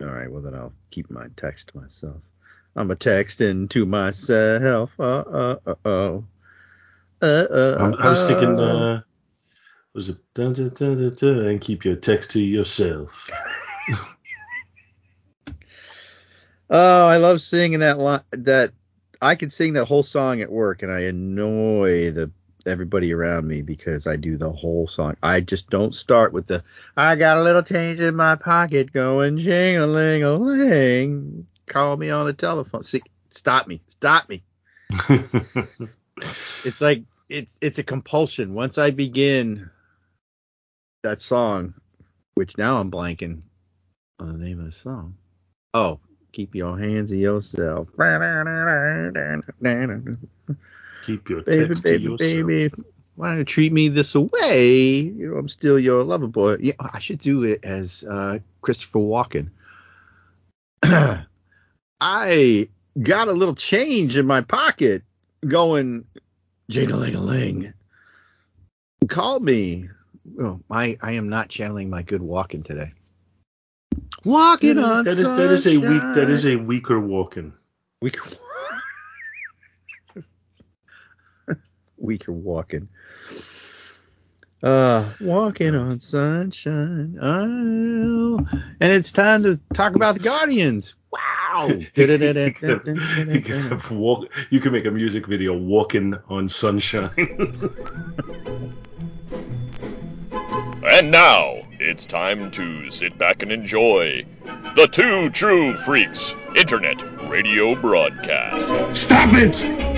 All right, well then I'll keep my text to myself. I'm a texting to myself. Uh uh uh oh. Uh uh. I, I was thinking, uh. uh, was it dun, dun, dun, dun, dun, and keep your text to yourself. Oh, I love singing that line. That I can sing that whole song at work, and I annoy the everybody around me because I do the whole song. I just don't start with the I got a little change in my pocket going jing a ling a ling. Call me on the telephone. See, stop me, stop me. It's like it's it's a compulsion. Once I begin that song, which now I'm blanking on the name of the song. Oh, keep your hands to yourself. Keep your baby, text baby, to yourself. baby. Why don't you treat me this way? You know, I'm still your lover boy. Yeah, I should do it as uh, Christopher Walken. I got a little change in my pocket going jing-a-ling-a-ling. Call me. Oh, I, I am not channeling my good walking today. Walking on that is that is a weak that is a weaker walking. Weak. Weaker walking. Uh, walking on sunshine. Oh, and it's time to talk about the Guardians. Wow. you, can walk, you can make a music video walking on sunshine. And now it's time to sit back and enjoy the Two True Freaks Internet Radio Broadcast. Stop it!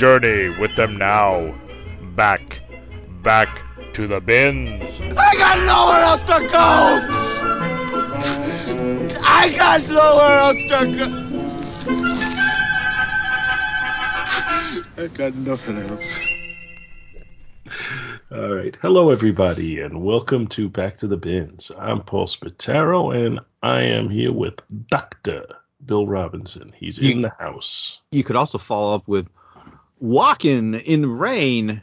Journey with them now. Back, back to the bins. I got nowhere else to go! I got nowhere else to go! I got nothing else. All right. Hello, everybody, and welcome to Back to the Bins. I'm Paul Spataro, and I am here with Dr. Bill Robinson. He's in the house. You could also follow up with walking in the rain.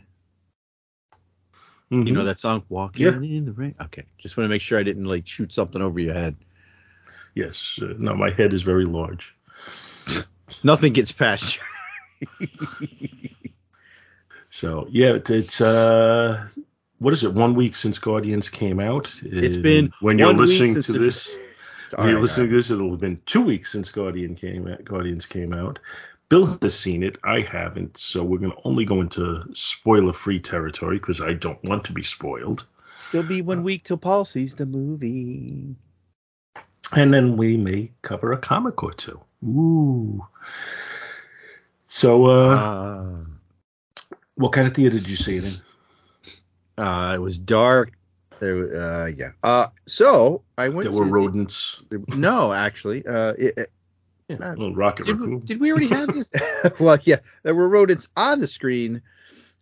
You know that song, Walking Mm-hmm. Yeah. in the Rain? Okay. Just want to make sure I didn't like shoot something over your head. Yes. Uh, no, my head is very large. Nothing gets past you. So, yeah, it- it's, uh, what is it, one week since Guardians came out? It's And been When you're listening to this, All when you're listening to this, it'll have been two weeks since Guardian came out, Guardians came out. Bill has seen it. I haven't. So we're going to only go into spoiler free territory because I don't want to be spoiled. Still be one week till Paul sees the movie. And then we may cover a comic or two. Ooh. So, uh, Uh, what kind of theater did you see it in? uh, it was dark. There, uh, yeah. Uh, so I went. There were the- rodents. No, actually. Uh, it- Yeah, a little rocket did, we, did we already have this? well, yeah. There were rodents on the screen.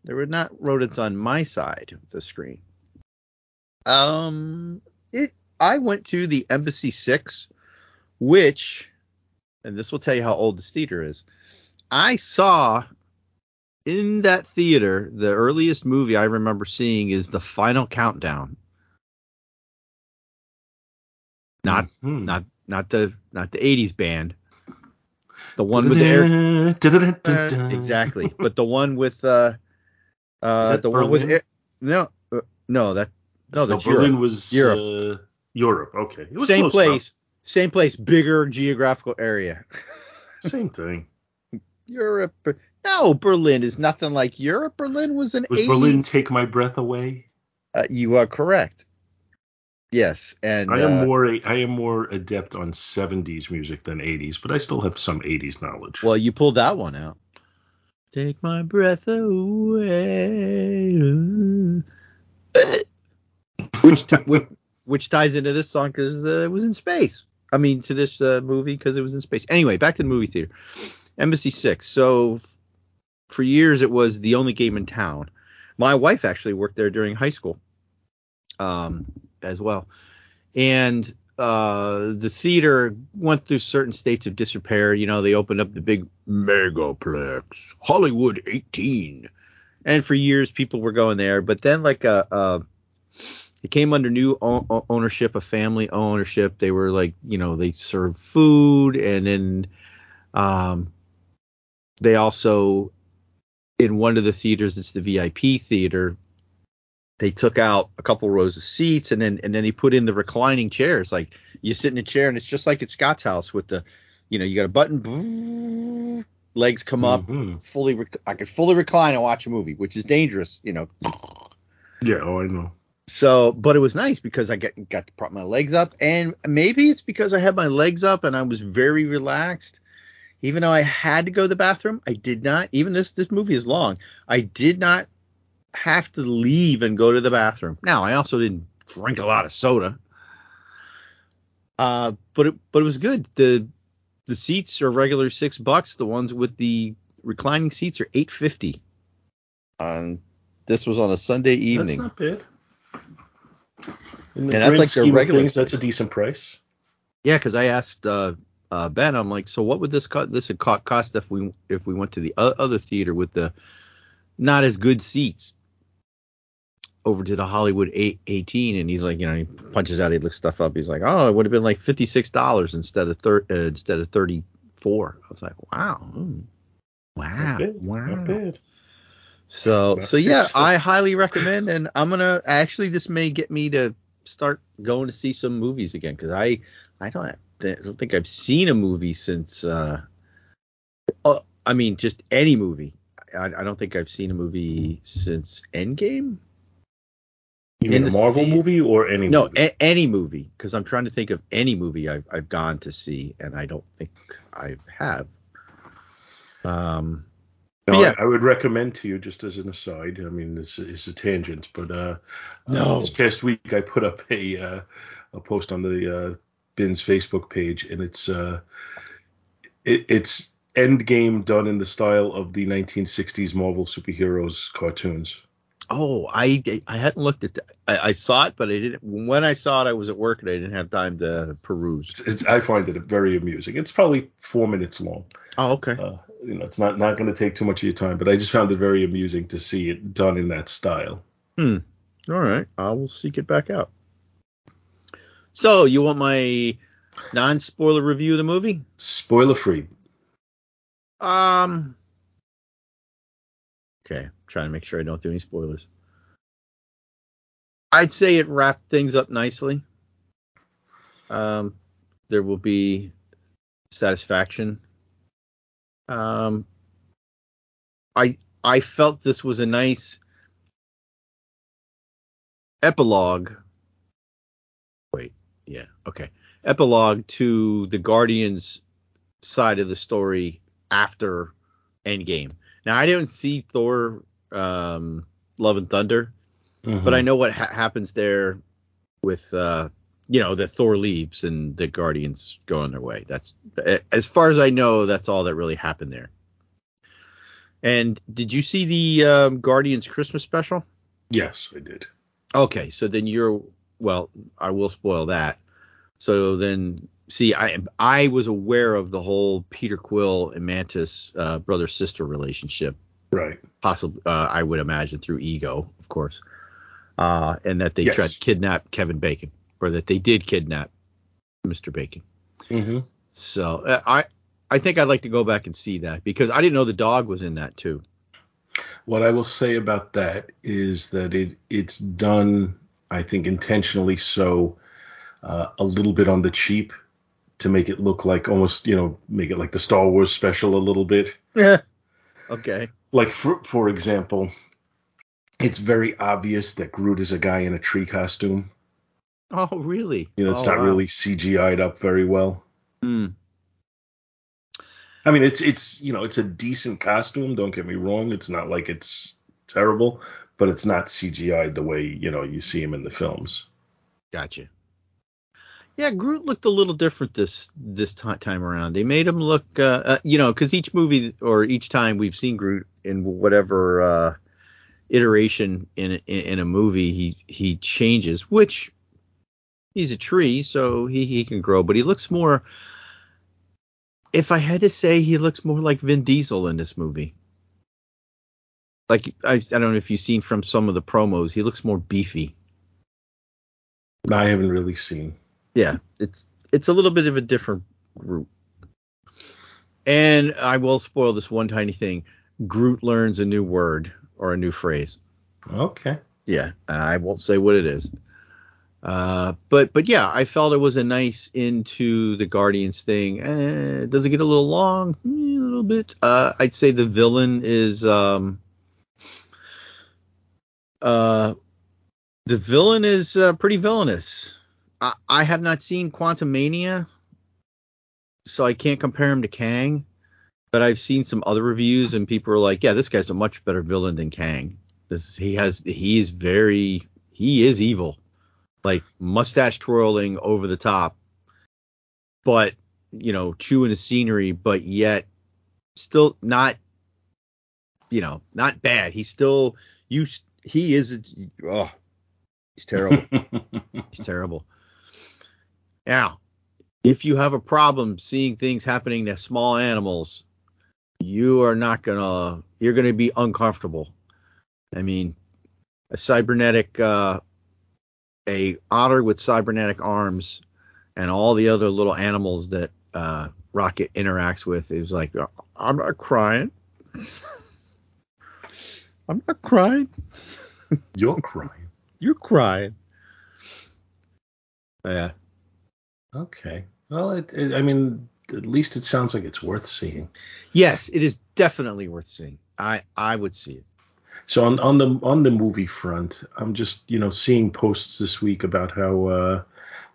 There were not rodents on my side of the screen. Um, it. I went to the Embassy Six, which, and this will tell you how old this theater is. I saw in that theater the earliest movie I remember seeing is The Final Countdown. Not Mhm. not not the not the 80s band. The one with the air exactly, but the one with uh uh the one with air, no uh, no that no No, Berlin Europe. was Europe. Uh, Europe. Okay. Same place, same place, bigger geographical area. Same thing. Europe. No, Berlin is nothing like Europe. Berlin was an Was 80s. Berlin take my breath away? Uh, you are correct. Yes, and I am uh, more I am more adept on 70s music than 80s, but I still have some 80s knowledge. Well, you pulled that one out. Take my breath away. which, ti- which which ties into this song because uh, it was in space. I mean, to this uh, movie because it was in space. Anyway, back to the movie theater. Embassy Six. So f- for years it was the only game in town. My wife actually worked there during high school, um, as well, and uh, the theater went through certain states of disrepair. You know, they opened up the big megaplex, Hollywood 18, and for years people were going there. But then, like, uh, uh it came under new o- ownership, a family ownership. They were like, you know, they served food, and then um, they also in one of the theaters, it's the VIP theater. They took out a couple rows of seats and then and then he put in the reclining chairs. Like you sit in a chair and it's just like at Scott's house with the, you know, you got a button, legs come up, Mhm. fully. Rec- I could fully recline and watch a movie, which is dangerous, you know. Yeah, oh, I know. So, but it was nice because I got got to prop my legs up, and maybe it's because I had my legs up and I was very relaxed. Even though I had to go to the bathroom, I did not. Even this this movie is long. I did not have to leave and go to the bathroom. Now, I also didn't drink a lot of soda. Uh, but it but it was good. The the seats are regular six bucks. The ones with the reclining seats are eight fifty. Um, this was on a Sunday evening. That's not bad. In the And that's like their regular things, that's a decent price. Yeah, because I asked uh, uh, Ben, I'm like, so what would this cost? This would cost if we if we went to the other theater with the not as good seats over to the Hollywood eight, 18, and he's like, you know, he punches out, he looks stuff up. He's like, oh, it would have been like fifty six dollars instead of thir- uh, instead of thirty four. I was like, wow, mm, wow, bad. wow. So so yeah. I highly recommend, and I'm gonna actually this may get me to start going to see some movies again because I I don't I don't think I've seen a movie since uh uh, I mean just any movie. I, I don't think I've seen a movie since Endgame. You In mean a Marvel thea- movie or any No, movie? a- any movie because I'm trying to think of any movie I've I've gone to see and I don't think I have. Um. No, yeah. I, I would recommend to you, just as an aside. I mean, this is a tangent, but uh, No. uh, this past week I put up a uh, a post on the uh, Bin's Facebook page, and it's uh, it, it's Endgame done in the style of the 1960s Marvel superheroes cartoons. Oh, I I hadn't looked at. I, I saw it, but I didn't. When I saw it, I was at work and I didn't have time to peruse. It's, it's I find it very amusing. It's probably four minutes long. Oh, okay. Uh, you know, it's not not going to take too much of your time, but I just found it very amusing to see it done in that style. All right, I will seek it back out. So, you want my non-spoiler review of the movie? Spoiler free. Um. Okay, trying to make sure I don't do any spoilers. I'd say it wrapped things up nicely. Um, there will be satisfaction. Um, I I felt this was a nice epilogue. Wait, yeah, okay, epilogue to the Guardians side of the story after Endgame. Now I didn't see Thor, um, Love and Thunder, but I know what ha- happens there with uh, you know that Thor leaves and the Guardians go on their way. That's as far as I know, that's all that really happened there. And did you see the um, Guardians Christmas special? yes, I did. Okay, so then you're well, I will spoil that. So then see I I was aware of the whole Peter Quill and Mantis uh, brother sister relationship Right. possibly uh, I would imagine through ego, of course. Uh, and that they Yes. tried to kidnap Kevin Bacon or that they did kidnap Mr. Bacon. Mm-hmm. So uh, I I think I'd like to go back and see that because I didn't know the dog was in that too. What I will say about that is that it it's done, I think, intentionally so, uh, a little bit on the cheap to make it look like almost, you know, make it like the Star Wars special a little bit. Yeah. Okay. Like for for example, it's very obvious that Groot is a guy in a tree costume. Oh really? You know, it's Oh, not wow. really CGI'd up very well. Hmm. I mean, it's it's you know it's a decent costume. Don't get me wrong. It's not like it's terrible, but it's not CGI'd the way you know you see him in the films. Gotcha. Yeah, Groot looked a little different this this ti- time around. They made him look, uh, uh, you know, because each movie or each time we've seen Groot in whatever uh, iteration in, in in a movie, he he changes. Which he's a tree, so he he can grow, but he looks more. If I had to say, he looks more like Vin Diesel in this movie. Like I, I don't know if you've seen from some of the promos, he looks more beefy. I haven't really seen. Yeah, it's it's a little bit of a different group. And I will spoil this one tiny thing. Groot learns a new word or a new phrase. Okay. Yeah, I won't say what it is. Uh, but but yeah, I felt it was a nice into the Guardians thing. Eh, does it get a little long? Eh, a little bit. Uh, I'd say the villain is um uh the villain is uh, pretty villainous. I, I have not seen Quantumania, so I can't compare him to Kang. But I've seen some other reviews, and people are like, "Yeah, this guy's a much better villain than Kang. This he has he is very he is evil, like mustache twirling over the top, but you know chewing the scenery, but yet still not, you know, not bad. He's still you. He is. Oh, he's terrible. He's terrible. Now, if you have a problem seeing things happening to small animals, you are not gonna you're gonna be uncomfortable. I mean, a cybernetic uh a otter with cybernetic arms and all the other little animals that uh Rocket interacts with is like I'm not crying. I'm not crying. You're crying. You're crying. Yeah. Okay. Well, it, it, I mean, at least it sounds like it's worth seeing. Yes, it is definitely worth seeing. I I would see it. So on on the on the movie front, I'm just you know seeing posts this week about how uh,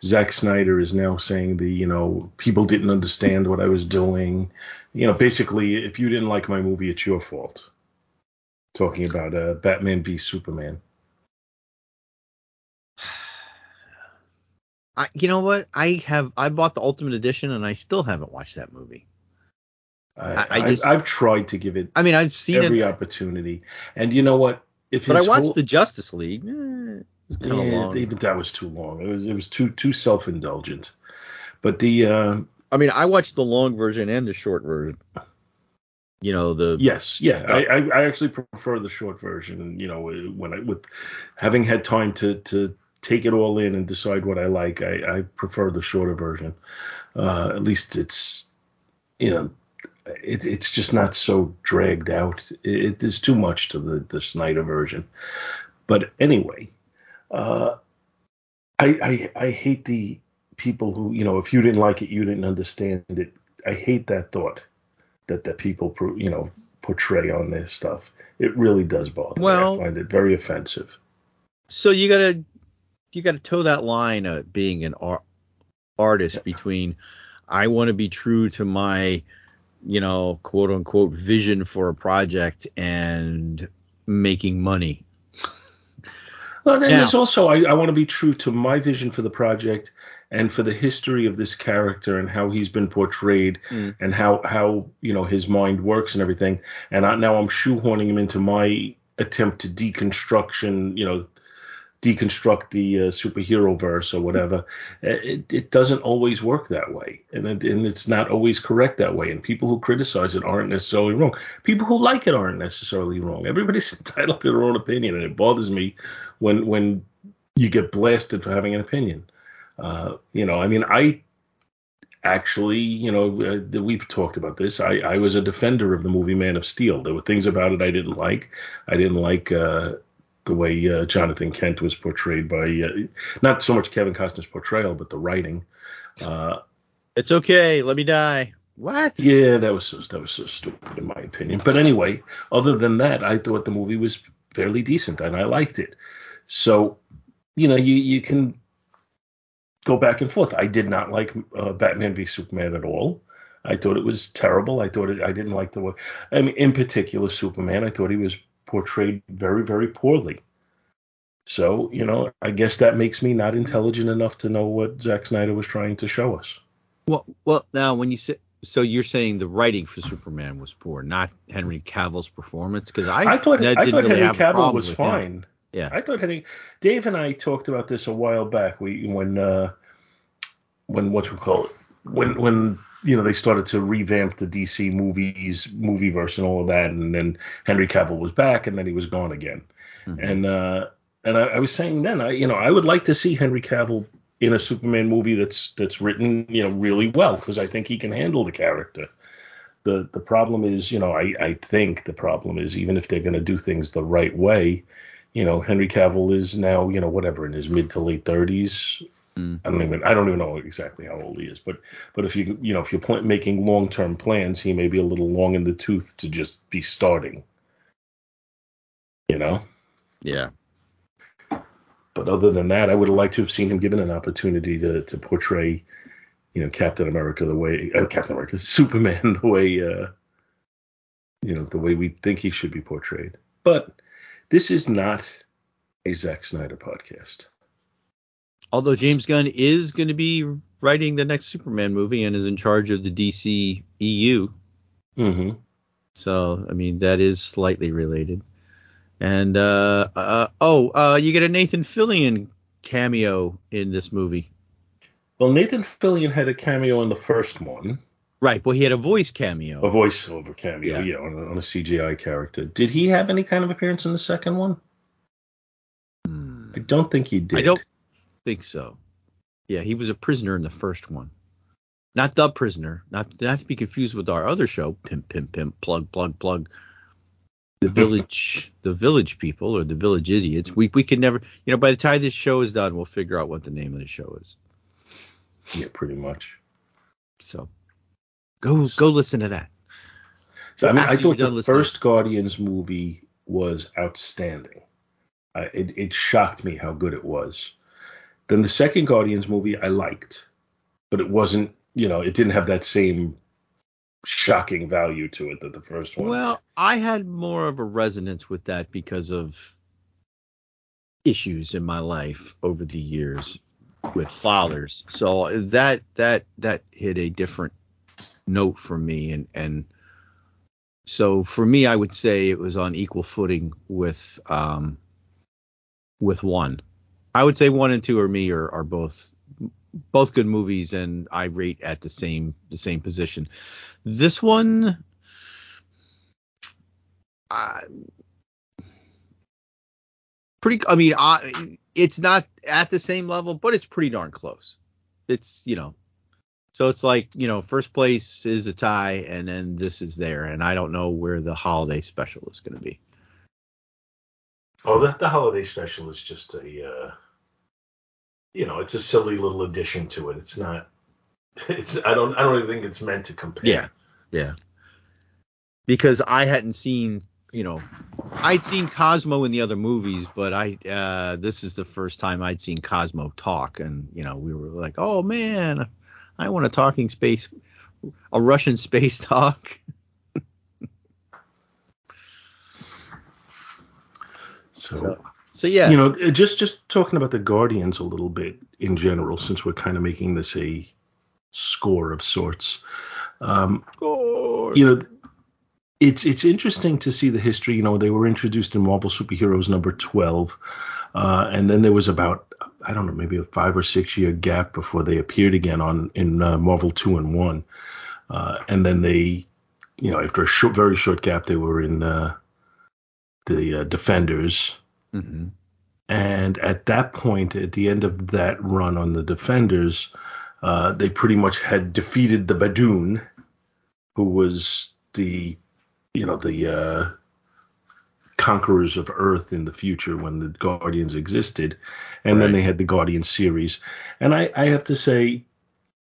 Zack Snyder is now saying the you know people didn't understand what I was doing. You know, basically, if you didn't like my movie, it's your fault. Talking about uh, Batman v Superman. I, you know what? I have I bought the Ultimate Edition and I still haven't watched that movie. I, I- just- I've tried to give it I mean, I've seen every it, opportunity, and you know what? If but I watched whole- the Justice League. Eh, it was kind of yeah, long. even that was too long. It was it was too too self indulgent. But the uh, I mean, I watched the long version and the short version. You know the Yes, yeah, I, I, I actually prefer the short version. You know, when I with having had time to to take it all in and decide what I like, I, I prefer the shorter version. Uh, at least it's you know, it's it's just not so dragged out. It, it is too much to the the Snyder version. But anyway, uh, I, I I hate the people who you know if you didn't like it, you didn't understand it. I hate that thought that that people you know portray on this stuff. It really does bother Well- me. I find it very offensive. so you gotta you gotta toe that line of being an ar- artist between I want to be true to my you know quote unquote vision for a project and making money. Well, and Now- there's also I, I want to be true to my vision for the project and for the history of this character and how he's been portrayed Mm. and how how you know his mind works and everything. And I, now I'm shoehorning him into my attempt to deconstruction, you know, deconstruct the uh, superhero verse or whatever. Uh, It, it doesn't always work that way, and it, and it's not always correct that way. And people who criticize it aren't necessarily wrong. People who like it aren't necessarily wrong. Everybody's entitled to their own opinion, and it bothers me when when you get blasted for having an opinion. Uh, you know, I mean, I actually, you know, uh, we've talked about this. I, I was a defender of the movie Man of Steel. There were things about it I didn't like. I didn't like uh, the way uh, Jonathan Kent was portrayed by uh, not so much Kevin Costner's portrayal, but the writing. Uh, It's okay, let me die. What? yeah, that was so, that was so stupid in my opinion. But anyway, other than that, I thought the movie was fairly decent and I liked it. So, you know, you you can go back and forth. I did not like uh, Batman v Superman at all. I thought it was terrible. I thought it, I didn't like the way. I mean, in particular, Superman. I thought he was portrayed very, very poorly. So, you know, I guess that makes me not intelligent enough to know what Zack Snyder was trying to show us. Well, well, now when you say so, you're saying the writing for Superman was poor, not Henry Cavill's performance, because I, I thought I didn't thought really Henry have Cavill was with him. fine. Yeah. I thought Henry Dave and I talked about this a while back. We when uh when what we call it when when you know they started to revamp the DC movies movie verse and all of that, and then Henry Cavill was back, and then he was gone again. Mhm. And uh and I, I was saying then, I you know I would like to see Henry Cavill in a Superman movie that's that's written you know really well because I think he can handle the character. The the problem is you know I I think the problem is even if they're going to do things the right way, you know Henry Cavill is now you know whatever in his mid to late thirties. Mm. I don't even I don't even know exactly how old he is, but but if you you know if you're pl- making long term plans, he may be a little long in the tooth to just be starting. You know. Yeah. But other than that, I would have liked to have seen him given an opportunity to to portray, you know, Captain America the way uh, Captain America, Superman the way, uh, you know, the way we think he should be portrayed. But this is not a Zack Snyder podcast. Although James Gunn is going to be writing the next Superman movie and is in charge of the DC EU, Mm-hmm. so I mean that is slightly related. And uh, uh oh, uh you get a Nathan Fillion cameo in this movie. Well, Nathan Fillion had a cameo in the first one, Right, well he had a voice cameo. a voiceover cameo, Yeah. yeah, on, a, on a CGI character. Did he have any kind of appearance in the second one? Hmm, I don't think he did. I don't think so. Yeah, he was a prisoner in the first one. Not the prisoner, not not to be confused with our other show, pimp pimp pimp plug plug plug. The village, the village people or the village idiots. We we could never, you know, by the time this show is done, we'll figure out what the name of the show is. Yeah, pretty much. So go go listen to that. So I mean, After I thought the listening. first Guardians movie was outstanding. I, it, it shocked me how good it was. Then the second Guardians movie I liked, but it wasn't, you know, it didn't have that same shocking value to it that the first one. Well, I had more of a resonance with that because of issues in my life over the years with fathers. So that that that hit a different note for me and and so for me I would say it was on equal footing with um with one. I would say one and two or me are, are both both good movies and I rate at the same the same position. This one I pretty I mean I it's not at the same level but it's pretty darn close. It's you know so it's like you know first place is a tie and then this is there and I don't know where the holiday special is going to be. Oh, the, the holiday special is just a, uh, you know, it's a silly little addition to it. It's not. It's I don't I don't even think it's meant to compare. Yeah. Yeah. Because I hadn't seen, you know, I'd seen Cosmo in the other movies, but I uh this is the first time I'd seen Cosmo talk and, you know, we were like, "Oh man, I want a talking space a Russian space talk." So So yeah. you know, just just talking about the Guardians a little bit in general, since we're kind of making this a score of sorts. Um, you know, it's it's interesting to see the history. You know, they were introduced in Marvel Superheroes number twelve, uh, and then there was about I don't know maybe a five or six year gap before they appeared again on in uh, Marvel Two-in-One, uh, and then they, you know, after a short, very short gap, they were in uh, the uh, Defenders. Mhm. And at that point, at the end of that run on the Defenders, uh, they pretty much had defeated the Badoon, who was the, you know, the uh, conquerors of Earth in the future when the Guardians existed. And then they had the Guardian series. And I, I have to say,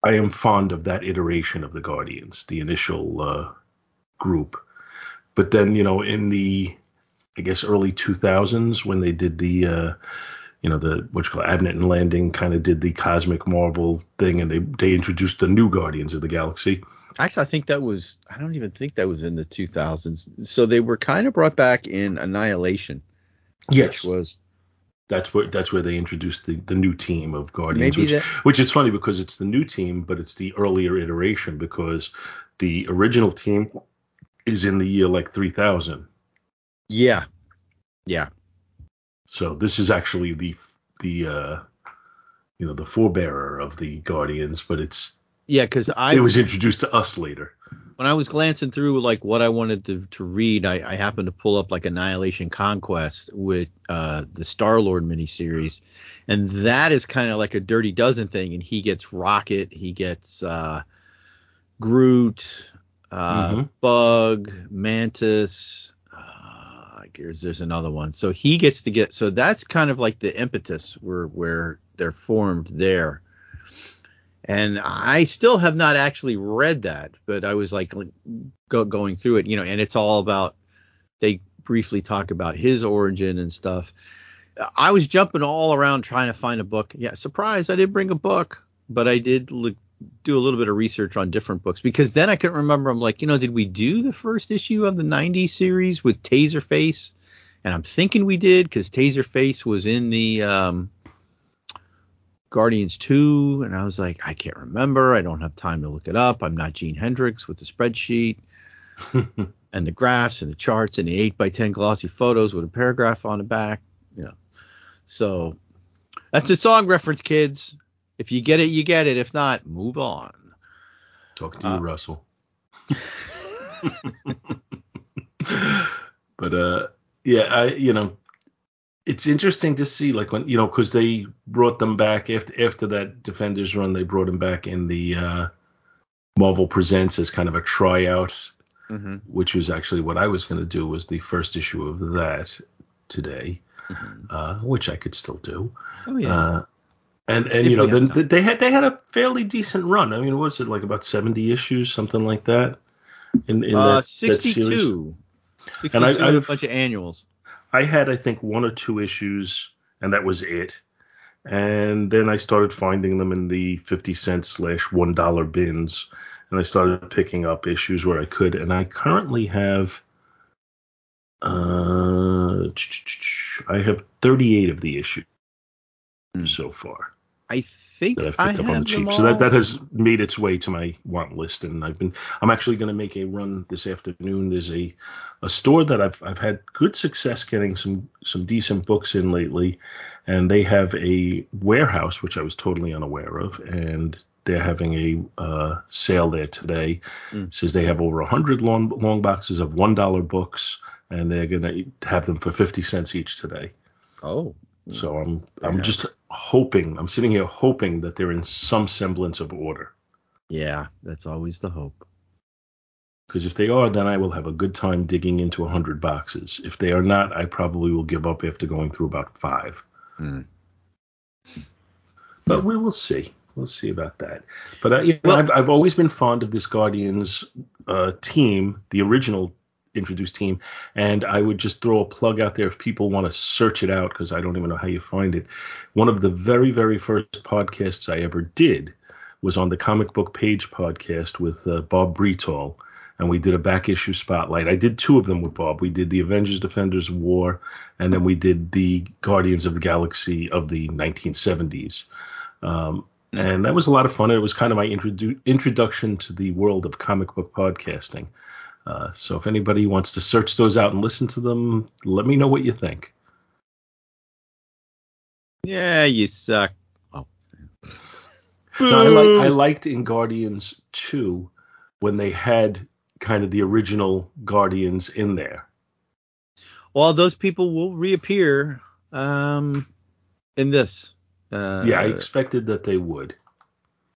I am fond of that iteration of the Guardians, the initial uh, group. But then, you know, in the I guess early 2000s when they did the uh, you know the what you call Abnett and Lanning kind of did the cosmic Marvel thing and they they introduced the new Guardians of the Galaxy. Actually, I think that was I don't even think that was in the 2000s. So they were kind of brought back in Annihilation, Yes. which was That's where that's where they introduced the, the new team of Guardians, Maybe which, that- which is funny because it's the new team, but it's the earlier iteration because the original team is in the year like 3000. Yeah. Yeah. So this is actually the the uh, you know the forebearer of the Guardians, but it's Yeah, because I it was introduced to us later. when I was glancing through like what I wanted to, to read, I, I happened to pull up like Annihilation Conquest with uh, the Star Lord miniseries, and that is kind of like a Dirty Dozen thing. And he gets Rocket, he gets uh, Groot, uh, Mhm. Bug, Mantis. Uh, there's there's another one. So he gets to get. So that's kind of like the impetus where where they're formed there and I still have not actually read that, but I was like go, going through it, you know, and it's all about they briefly talk about his origin and stuff. I was jumping all around trying to find a book. Yeah, surprise, I didn't bring a book, but I did look, do a little bit of research on different books because then I couldn't remember. I'm like, you know, did we do the first issue of the 90s series with Taserface? And I'm thinking we did because Taserface was in the um, Guardians 2, and I was like, I can't remember. I don't have time to look it up. I'm not Gene Hendricks with the spreadsheet and the graphs and the charts and the 8 by 10 glossy photos with a paragraph on the back. Yeah. So that's a song reference, kids. If you get it, you get it. If not, move on. Talk to you, Uh, Russell. but uh, yeah, I you know, it's interesting to see like when you know because they brought them back after after that Defenders run, they brought them back in the uh, Marvel Presents as kind of a tryout, Mm-hmm. which was actually what I was going to do was the first issue of that today, Mm-hmm. uh, which I could still do. Oh yeah. Uh, and and If you know we have then time. they had they had a fairly decent run. I mean, was it like about seventy issues, something like that? In in uh, that, that series. 62. 62 And I- and a I've- bunch of annuals. I had I think one or two issues, and that was it. And then I started finding them in the fifty cent slash one dollar bins, and I started picking up issues where I could. And I currently have, uh, I have thirty eight of the issues. So far. I think that I've I picked up have on the cheap. So that, that has made its way to my want list, and I've been I'm actually going to make a run this afternoon. There's a a store that I've I've had good success getting some some decent books in lately, and they have a warehouse which I was totally unaware of, and they're having a uh, sale there today. Mm. Says they have over hundred long long boxes of one dollar books, and they're going to have them for fifty cents each today. Oh. So I'm I'm just hoping I'm sitting here hoping that they're in some semblance of order. Yeah, that's always the hope. Because if they are, then I will have a good time digging into a hundred boxes. If they are not, I probably will give up after going through about five. Hmm. But we will see. We'll see about that. But uh, you know, Well- I've I've always been fond of this Guardians uh, team, the original introduced team, and I would just throw a plug out there if people want to search it out because I don't even know how you find it. One of the very very first podcasts I ever did was on the Comic Book Page podcast with uh, Bob Bretall, and we did a back issue spotlight. I did two of them with Bob. We did the Avengers Defenders War, and then we did the Guardians of the Galaxy of the 1970s. Um, and that was a lot of fun. It was kind of my introdu- introduction to the world of comic book podcasting. Uh, so if anybody wants to search those out and listen to them, let me know what you think. Yeah, you suck. Oh. Now, I, like, I liked in Guardians 2 when they had kind of the original Guardians in there. Well, those people will reappear um, in this. Uh, yeah, I expected that they would.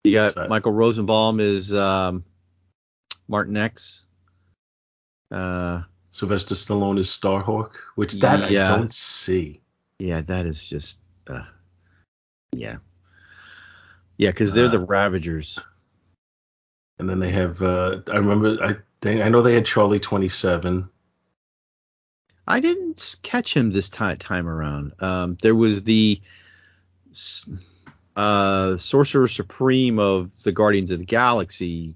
you got so- Michael Rosenbaum is um, Martinex. Uh, Sylvester Stallone is Starhawk, which that Yeah. I don't see. yeah, that is just. Uh, yeah. Yeah, because they're Uh, the Ravagers. And then they have, uh, I remember, I they, I know they had Charlie 27. I didn't catch him this time time around. Um, there was the uh, Sorcerer Supreme of the Guardians of the Galaxy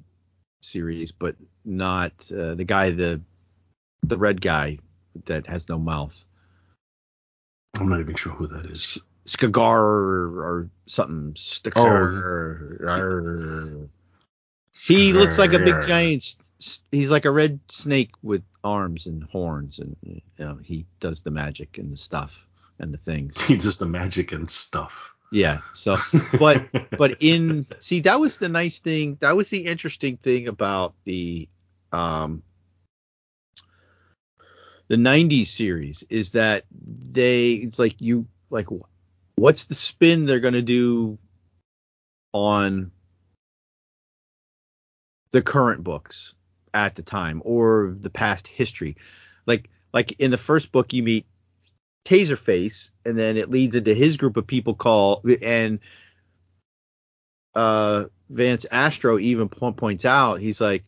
series, but not uh, the guy the the red guy that has no mouth. I'm not even sure who that is. Skagar or, or something. Skagar. He looks like a big giant. He's like a red snake with arms and horns, and you know, he does the magic and the stuff and the things. He does the magic and stuff. Yeah. So, but but in see that was the nice thing. That was the interesting thing about the um the 90s series is that they it's like you like what's the spin they're going to do on the current books at the time or the past history like like in the first book you meet Taserface, and then it leads into his group of people call and uh Vance Astro even po- points out he's like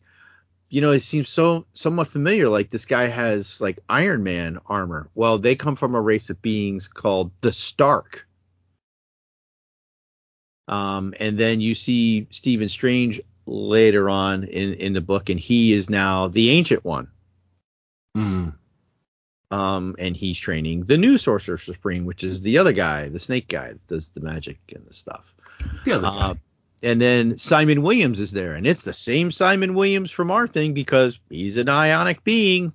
you know it seems so somewhat familiar like this guy has like Iron Man armor. Well they come from a race of beings called the Stark. Um and then you see Stephen Strange later on in in the book and he is now the ancient one. Mm. Um, and he's training the new Sorcerer Supreme, which is the other guy, the snake guy that does the magic and the stuff. The other Uh, guy. and then Simon Williams is there, and it's the same Simon Williams from our thing because he's an ionic being,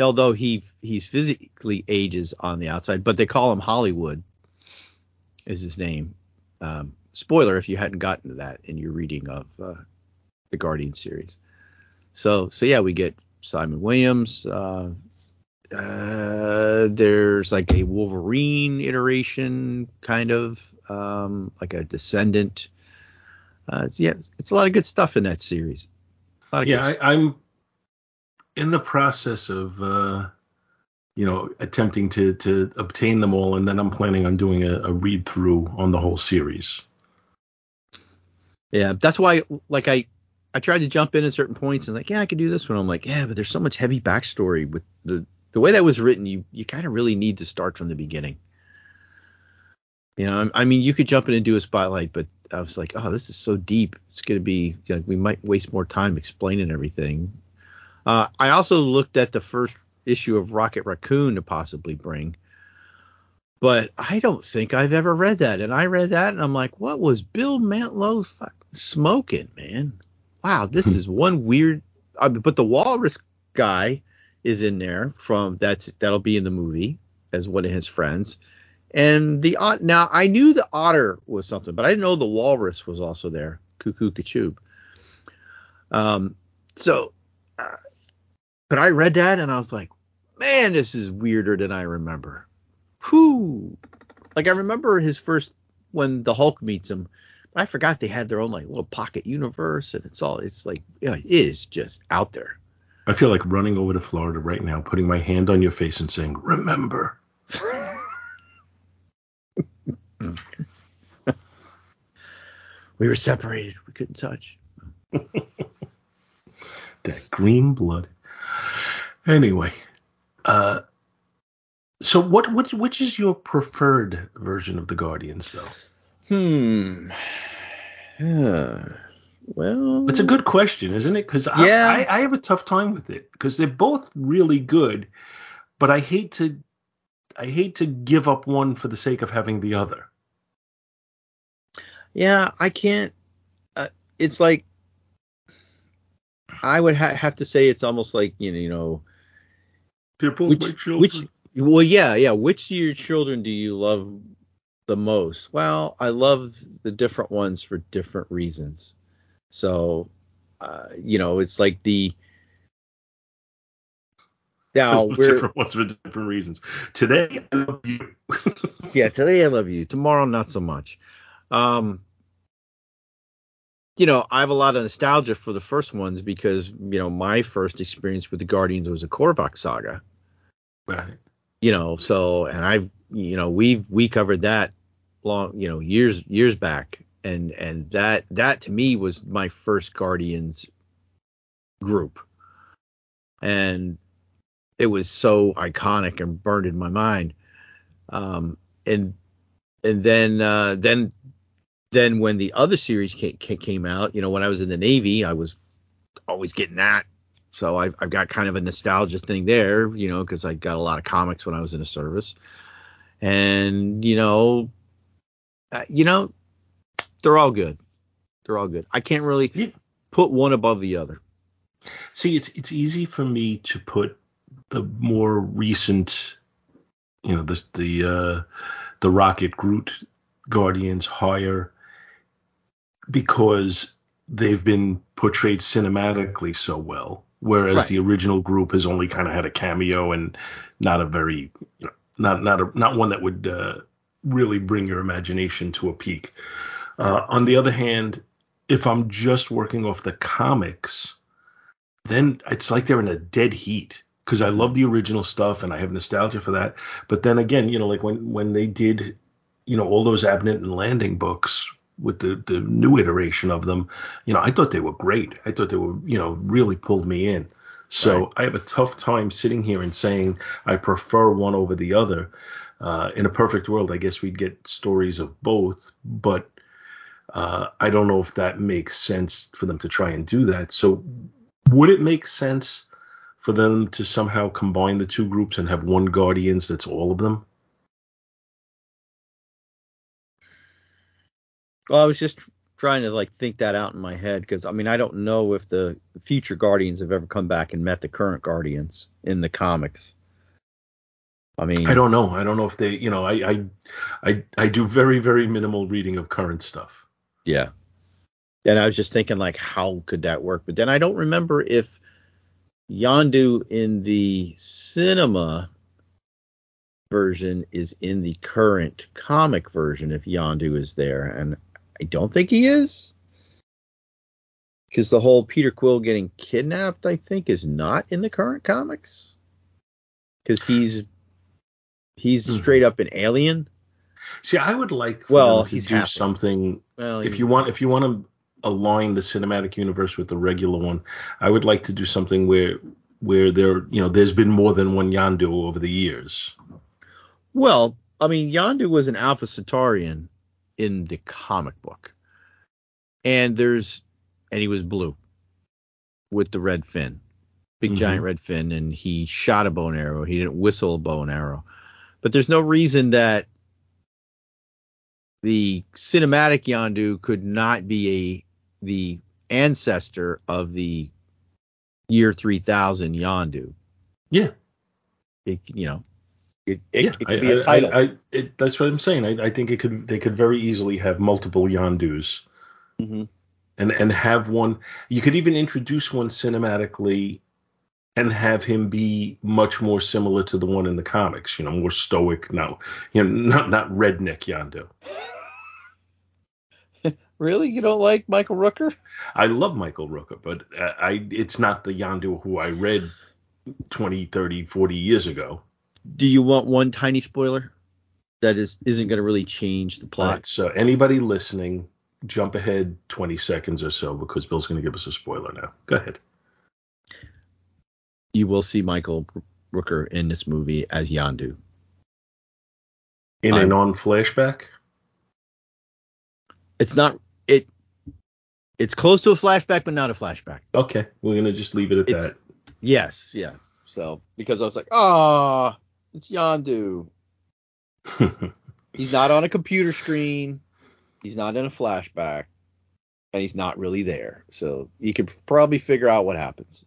although he he's physically ages on the outside, but they call him Hollywood, is his name. Um, spoiler if you hadn't gotten to that in your reading of uh, the Guardian series. So so yeah, we get Simon Williams. Uh, uh, there's like a Wolverine iteration, kind of um, like a descendant. Uh, it's, yeah, it's a lot of good stuff in that series. A lot of Yeah, good I, I'm in the process of, uh, you know, attempting to to obtain them all, and then I'm planning on doing a, a read through on the whole series. Yeah, that's why like I I tried to jump in at certain points and like yeah I could do this one. I'm like yeah, but there's so much heavy backstory with the the way that was written. You you kind of really need to start from the beginning. You know, I I mean, you could jump in and do a spotlight, but I was like, oh, this is so deep. It's gonna be you know, we might waste more time explaining everything. Uh, I also looked at the first issue of Rocket Raccoon to possibly bring, but I don't think I've ever read that. And I read that and I'm like, what was Bill Mantlo fuck smoking, man? Wow, this is one weird. Uh, but the Walrus guy is in there from that's that'll be in the movie as one of his friends. And the now I knew the otter was something, but I didn't know the walrus was also there. Cuckoo Kachub. Um, so, uh, but I read that and I was like, man, this is weirder than I remember. Whew. Like I remember his first when the Hulk meets him, but I forgot they had their own like little pocket universe and it's all it's like you know, it is just out there. I feel like running over to Florida right now, putting my hand on your face and saying, "Remember." We were separated. We couldn't touch. that green blood. Anyway, uh, so what what which is your preferred version of the Guardians though? Hmm. Yeah. Well, It's a good question, isn't it? Because I, I, I have a tough time with it because they're both really good, but I hate to I hate to give up one for the sake of having the other. Yeah, I can't. Uh, it's like I would ha- have to say it's almost like you know, you know, They're both which my children. which well, yeah, yeah. Which of your children do you love the most? Well, I love the different ones for different reasons. So, uh, you know, it's like the now we're different ones for different reasons. Today, I love you. yeah, today I love you. Tomorrow, not so much. Um, you know, I have a lot of nostalgia for the first ones because you know my first experience with the Guardians was a Korvac saga. right. You know, so and I've you know we've we covered that long you know years years back and and that that to me was my first Guardians group. And it was so iconic and burned in my mind. Um and and then uh then then when the other series came, came out you know when i was in the navy i was always getting that. So i've, I've got kind of a nostalgia thing there you know because i got a lot of comics when i was in the service. And you know, uh, you know, they're all good. They're all good. I can't really Yeah. put one above the other. See, it's it's easy for me to put the more recent, you know, the the uh, the Rocket Groot Guardians higher because they've been portrayed cinematically so well, whereas Right. the original group has only kind of had a cameo and not a very, you know, not not a not one that would uh, really bring your imagination to a peak. Uh, on the other hand, if I'm just working off the comics, then it's like they're in a dead heat because I love the original stuff and I have nostalgia for that. But then again, you know, like when when they did, you know, all those Abnett and Lanning books with the the new iteration of them, you know, I thought they were great. I thought they were, you know, really pulled me in. So Right. I have a tough time sitting here and saying I prefer one over the other. Uh, in a perfect world, I guess we'd get stories of both, but uh, I don't know if that makes sense for them to try and do that. So, would it make sense for them to somehow combine the two groups and have one Guardians that's all of them? Well, I was just trying to like think that out in my head because I mean I don't know if the future Guardians have ever come back and met the current Guardians in the comics. I mean, I don't know. I don't know if they, you know, I, I, I, I do very, very minimal reading of current stuff. Yeah. And I was just thinking like how could that work? But then I don't remember if Yondu in the cinema version is in the current comic version if Yondu is there and I don't think he is. Cuz the whole Peter Quill getting kidnapped I think is not in the current comics. Cuz he's he's Mhm. straight up an alien. See, I would like for Well, he's do happy. something. Well, If you want, if you want to align the cinematic universe with the regular one, I would like to do something where, where there, you know, there's been more than one Yondu over the years. Well, I mean, Yondu was an Alpha Centaurian in the comic book, and there's, and he was blue with the red fin, big Mhm. giant red fin, and he shot a bow and arrow. He didn't whistle a bow and arrow, but there's no reason that the cinematic Yondu could not be a the ancestor of the year 3000 Yondu. Yeah, It, you know, it, it, yeah. it could I, be a title. I, I, it, that's what I'm saying. I, I think it could, they could very easily have multiple Yondus. Mhm. and and have one you could even introduce one cinematically and have him be much more similar to the one in the comics you know more stoic now you know not not redneck yondu Really, you don't like Michael Rooker? i love michael rooker but uh, i it's not the yondu who i read 20 30 40 years ago. Do you want one tiny spoiler that is isn't going to really change the plot? right, so anybody listening jump ahead 20 seconds or so because bill's going to give us a spoiler now. Go ahead You will see Michael Rooker in this movie as Yondu. in a I'm- non-flashback It's not it. It's close to a flashback, but not a flashback. okay we're going to just leave it at It's- that Yes, yeah. So because I was like, ah, it's Yondu. He's not on a computer screen. He's not in a flashback, and he's not really there. So you could probably figure out what happens.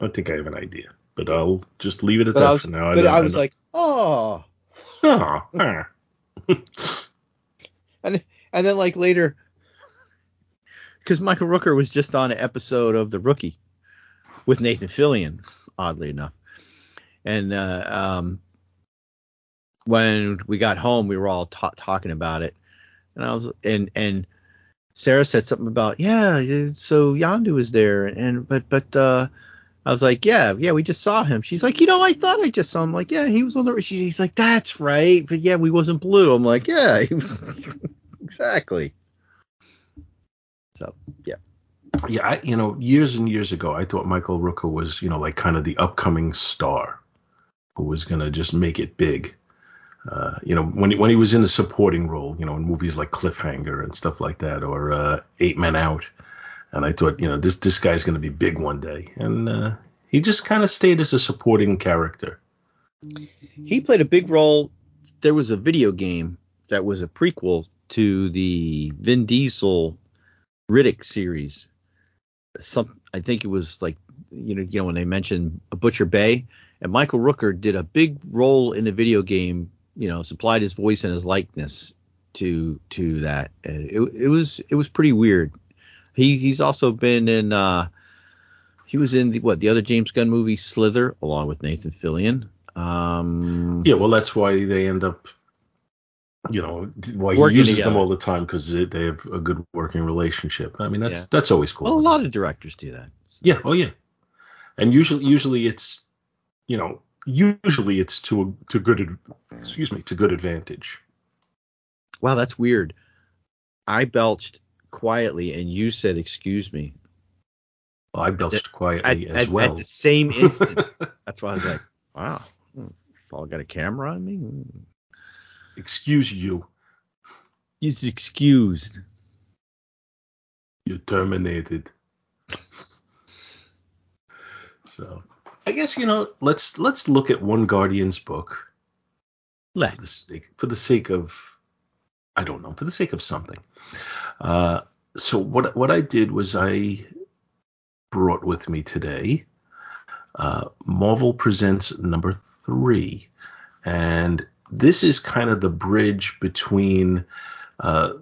I think I have an idea, but I'll just leave it at But that was, for now. but know- I was know- like, oh. oh. And and then like later, because Michael Rooker was just on an episode of The Rookie with Nathan Fillion, oddly enough. And uh, um, when we got home, we were all ta- talking about it, and I was and and Sarah said something about yeah, so Yondu was there, and but but uh, I was like yeah yeah we just saw him. She's like you know I thought I just saw him. like yeah he was on the. She, he's like that's right, but yeah we wasn't blue. I'm like yeah he was exactly. So yeah. yeah, I, you know, years and years ago, I thought Michael Rooker was, you know, like kind of the upcoming star who was gonna just make it big. Uh, you know, when he, when he was in the supporting role, you know, in movies like Cliffhanger and stuff like that, or uh, Eight Men Out, and I thought, you know, this this guy's gonna be big one day, and uh, he just kind of stayed as a supporting character. he played a big role there was a video game that was a prequel to the Vin Diesel Riddick series. Some I think it was like you know you know when they mentioned Butcher Bay and Michael Rooker did a big role in the video game. You know, supplied his voice and his likeness to to that. It it was it was pretty weird. He he's also been in uh he was in the what the other James Gunn movie Slither along with Nathan Fillion. Um Yeah, well, that's why they end up, you know, why he uses them all the time because they, they have a good working relationship. I mean, that's Yeah. that's always cool. well, a lot of directors do that. Yeah. Oh, yeah. And usually, usually it's, you know, usually it's to a, to good, excuse me, to good advantage. Wow, that's weird. I belched quietly and you said excuse me Well, I belched at, quietly at, as at well. the same instant. That's why I was like, wow, hmm, Paul got a camera on me. Hmm. Excuse you, He's excused. you're terminated. so, I guess you know, let's let's look at one Guardians book for the Let's. sake for the sake of I don't know for the sake of something. Uh, so what what I did was I brought with me today uh, Marvel presents number three, and this is kind of the bridge between. Uh,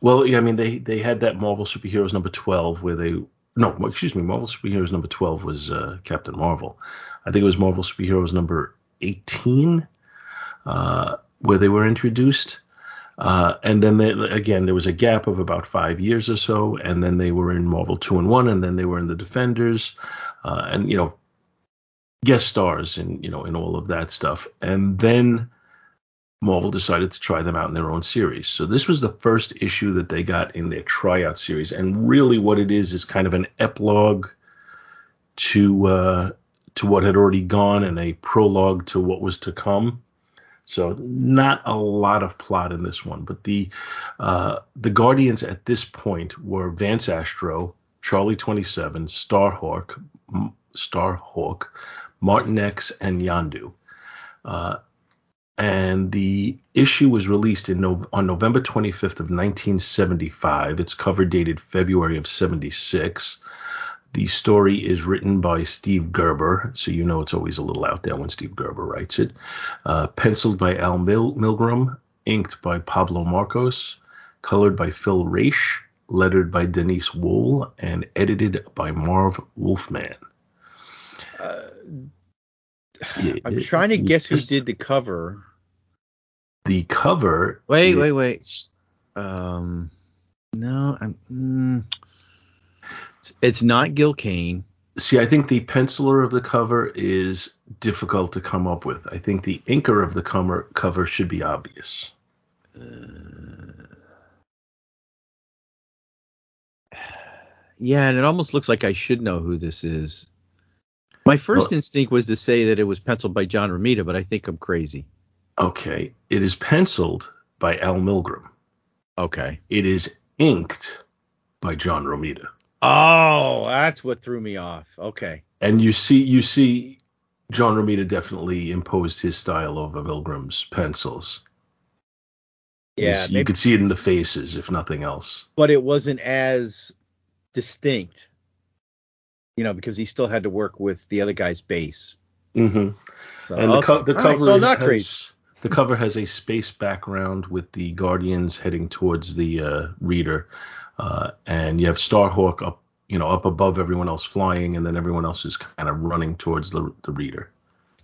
well, yeah, I mean they they had that Marvel superheroes number twelve where they no excuse me Marvel superheroes number twelve was uh, Captain Marvel. I think it was Marvel superheroes number eighteen uh, where they were introduced. Uh, and then they, again, there was a gap of about five years or so, and then they were in Marvel Two-in-One, and then they were in the Defenders, uh, and you know, guest stars and you know in all of that stuff. And then Marvel decided to try them out in their own series. So this was the first issue that they got in their tryout series, and really what it is is kind of an epilogue to uh, to what had already gone and a prologue to what was to come. So not a lot of plot in this one, but the uh, the Guardians at this point were Vance Astro, Charlie Twenty Seven, Starhawk, M- Starhawk, Martinex, and Yondu. Uh, and the issue was released in no- on November 25th of 1975. Its cover dated February of 76. The story is written by Steve Gerber, so you know it's always a little out there when Steve Gerber writes it. Uh, penciled by Al Mil- Milgrom, inked by Pablo Marcos, colored by Phil Raish, lettered by Denise Wohl, and edited by Marv Wolfman. Yeah, I'm trying to guess who did the cover. the cover. Wait, is- wait, wait. Um, no, I'm. Mm, it's not Gil Kane. See, I think the penciler of the cover is difficult to come up with. I think the inker of the cover cover should be obvious. Uh, yeah, and it almost looks like I should know who this is. My first Well- instinct was to say that it was penciled by John Romita, but I think I'm crazy. Okay, it is penciled by Al Milgrom. Okay. It is inked by John Romita. Oh, that's what threw me off. Okay. And you see, you see, John Romita definitely imposed his style over Milgrom's pencils. Yeah, You- you could see it in the faces, if nothing else. but it wasn't as distinct, you know, because he still had to work with the other guy's base. Mm-hmm. So, And the, co- the All right, cover so not has, crazy. the cover has a space background with the Guardians heading towards the uh, reader, uh, and you have Starhawk up, you know, up above everyone else flying, and then everyone else is kind of running towards the the reader.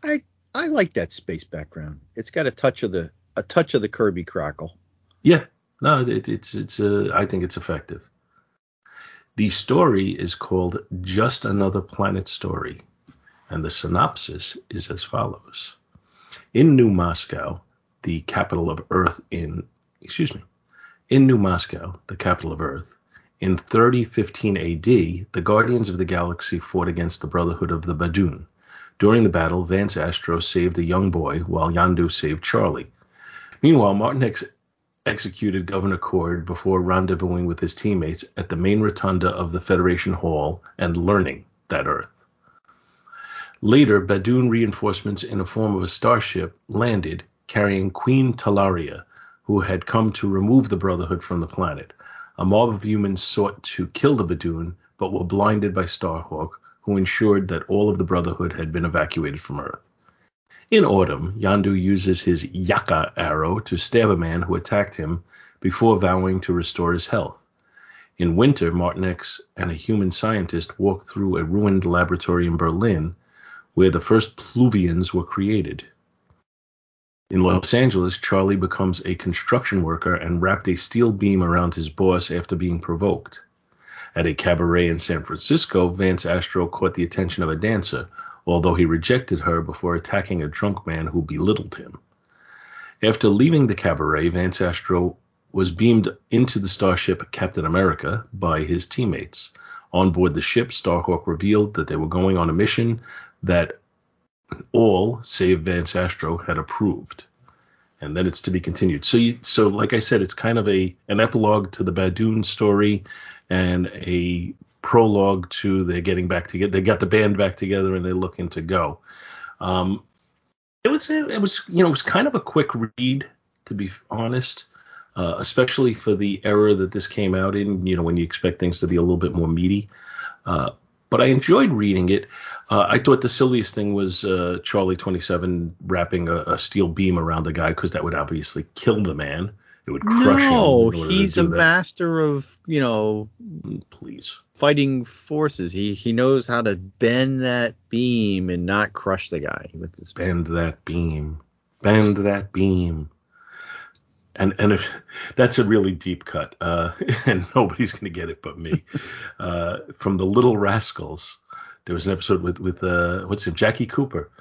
I I like that space background. It's got a touch of the a touch of the Kirby crackle. Yeah, no, it, it's it's uh, I think it's effective. The story is called Just Another Planet Story, and the synopsis is as follows: In New Moscow, the capital of Earth, in excuse me, in New Moscow, the capital of Earth, in 3015 AD, the Guardians of the Galaxy fought against the Brotherhood of the Badoon. During the battle, Vance Astro saved a young boy, while Yondu saved Charlie. Meanwhile, Martinex executed Governor Cord before rendezvousing with his teammates at the main rotunda of the Federation Hall and learning that Earth. Later, Badoon reinforcements in the form of a starship landed, carrying Queen Talaria, who had come to remove the Brotherhood from the planet. A mob of humans sought to kill the Badoon, but were blinded by Starhawk, who ensured that all of the Brotherhood had been evacuated from Earth. In autumn, Yondu uses his Yaka arrow to stab a man who attacked him before vowing to restore his health. In winter, Martinex and a human scientist walk through a ruined laboratory in Berlin where the first Pluvians were created. In Los Angeles, Charlie becomes a construction worker and wrapped a steel beam around his boss after being provoked. At a cabaret in San Francisco, Vance Astro caught the attention of a dancer, although he rejected her before attacking a drunk man who belittled him. After leaving the cabaret, Vance Astro was beamed into the starship Captain America by his teammates. On board the ship, Starhawk revealed that they were going on a mission that all, save Vance Astro, had approved. And then it's to be continued. So, you, so like I said, it's kind of a an epilogue to the Badoon story and a prologue to they're getting back together. They got the band back together and they're looking to go. Um, it was it was you know it was kind of a quick read to be honest, uh, especially for the era that this came out in. You know when you expect things to be a little bit more meaty. Uh, but I enjoyed reading it. Uh, I thought the silliest thing was uh, Charlie 27 wrapping a, a, steel beam around the guy because that would obviously kill the man. It would crush no, him. No, he's a that. master of you know, please fighting forces. He he knows how to bend that beam and not crush the guy with this. Bend that beam, bend that beam. And and if that's a really deep cut, uh, and nobody's gonna get it but me. uh, from the Little Rascals, there was an episode with with uh, what's him, Jackie Cooper,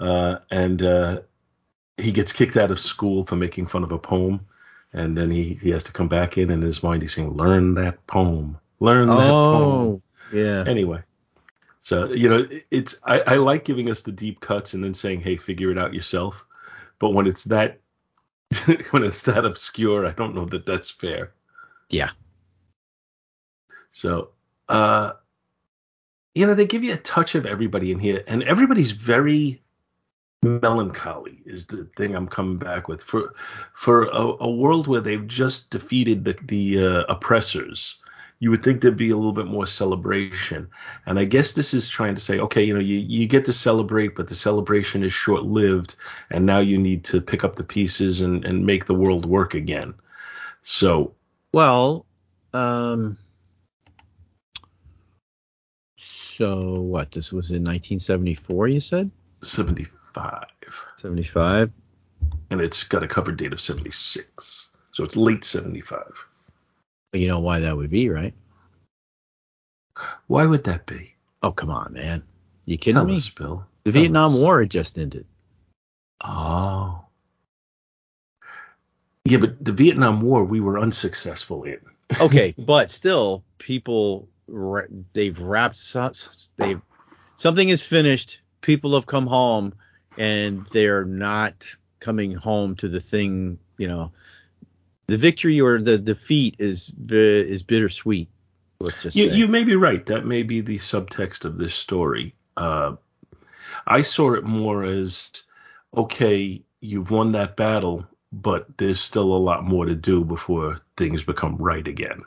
uh, and uh, he gets kicked out of school for making fun of a poem and then he he has to come back in and in his mind he's saying learn that poem. Learn that oh, poem. yeah. Anyway. So you know it's I, I like giving us the deep cuts and then saying hey figure it out yourself. But when it's that when it's that obscure i don't know that that's fair yeah so uh you know they give you a touch of everybody in here and everybody's very melancholy is the thing I'm coming back with for for a, a world where they've just defeated the the uh, oppressors. You would think there'd be a little bit more celebration, and I guess this is trying to say, okay, you know, you you get to celebrate, but the celebration is short lived, and now you need to pick up the pieces and and make the world work again. So, well, um. So what? This was in 1974, you said? 75. 75. And it's got a cover date of 76. So it's late 75. But you know why that would be, right? Why would that be? Oh, come on, man. You kidding Tell me? Us, Bill. The Tell Vietnam us. War had just ended. Oh. Yeah, but the Vietnam War we were unsuccessful in. okay, but still, people they've wrapped they've something is finished. People have come home and they're not coming home to the thing, you know, the victory or the defeat is is bittersweet. Let's just you, you may be right. That may be the subtext of this story. Uh, I saw it more as okay, you've won that battle, but there's still a lot more to do before things become right again.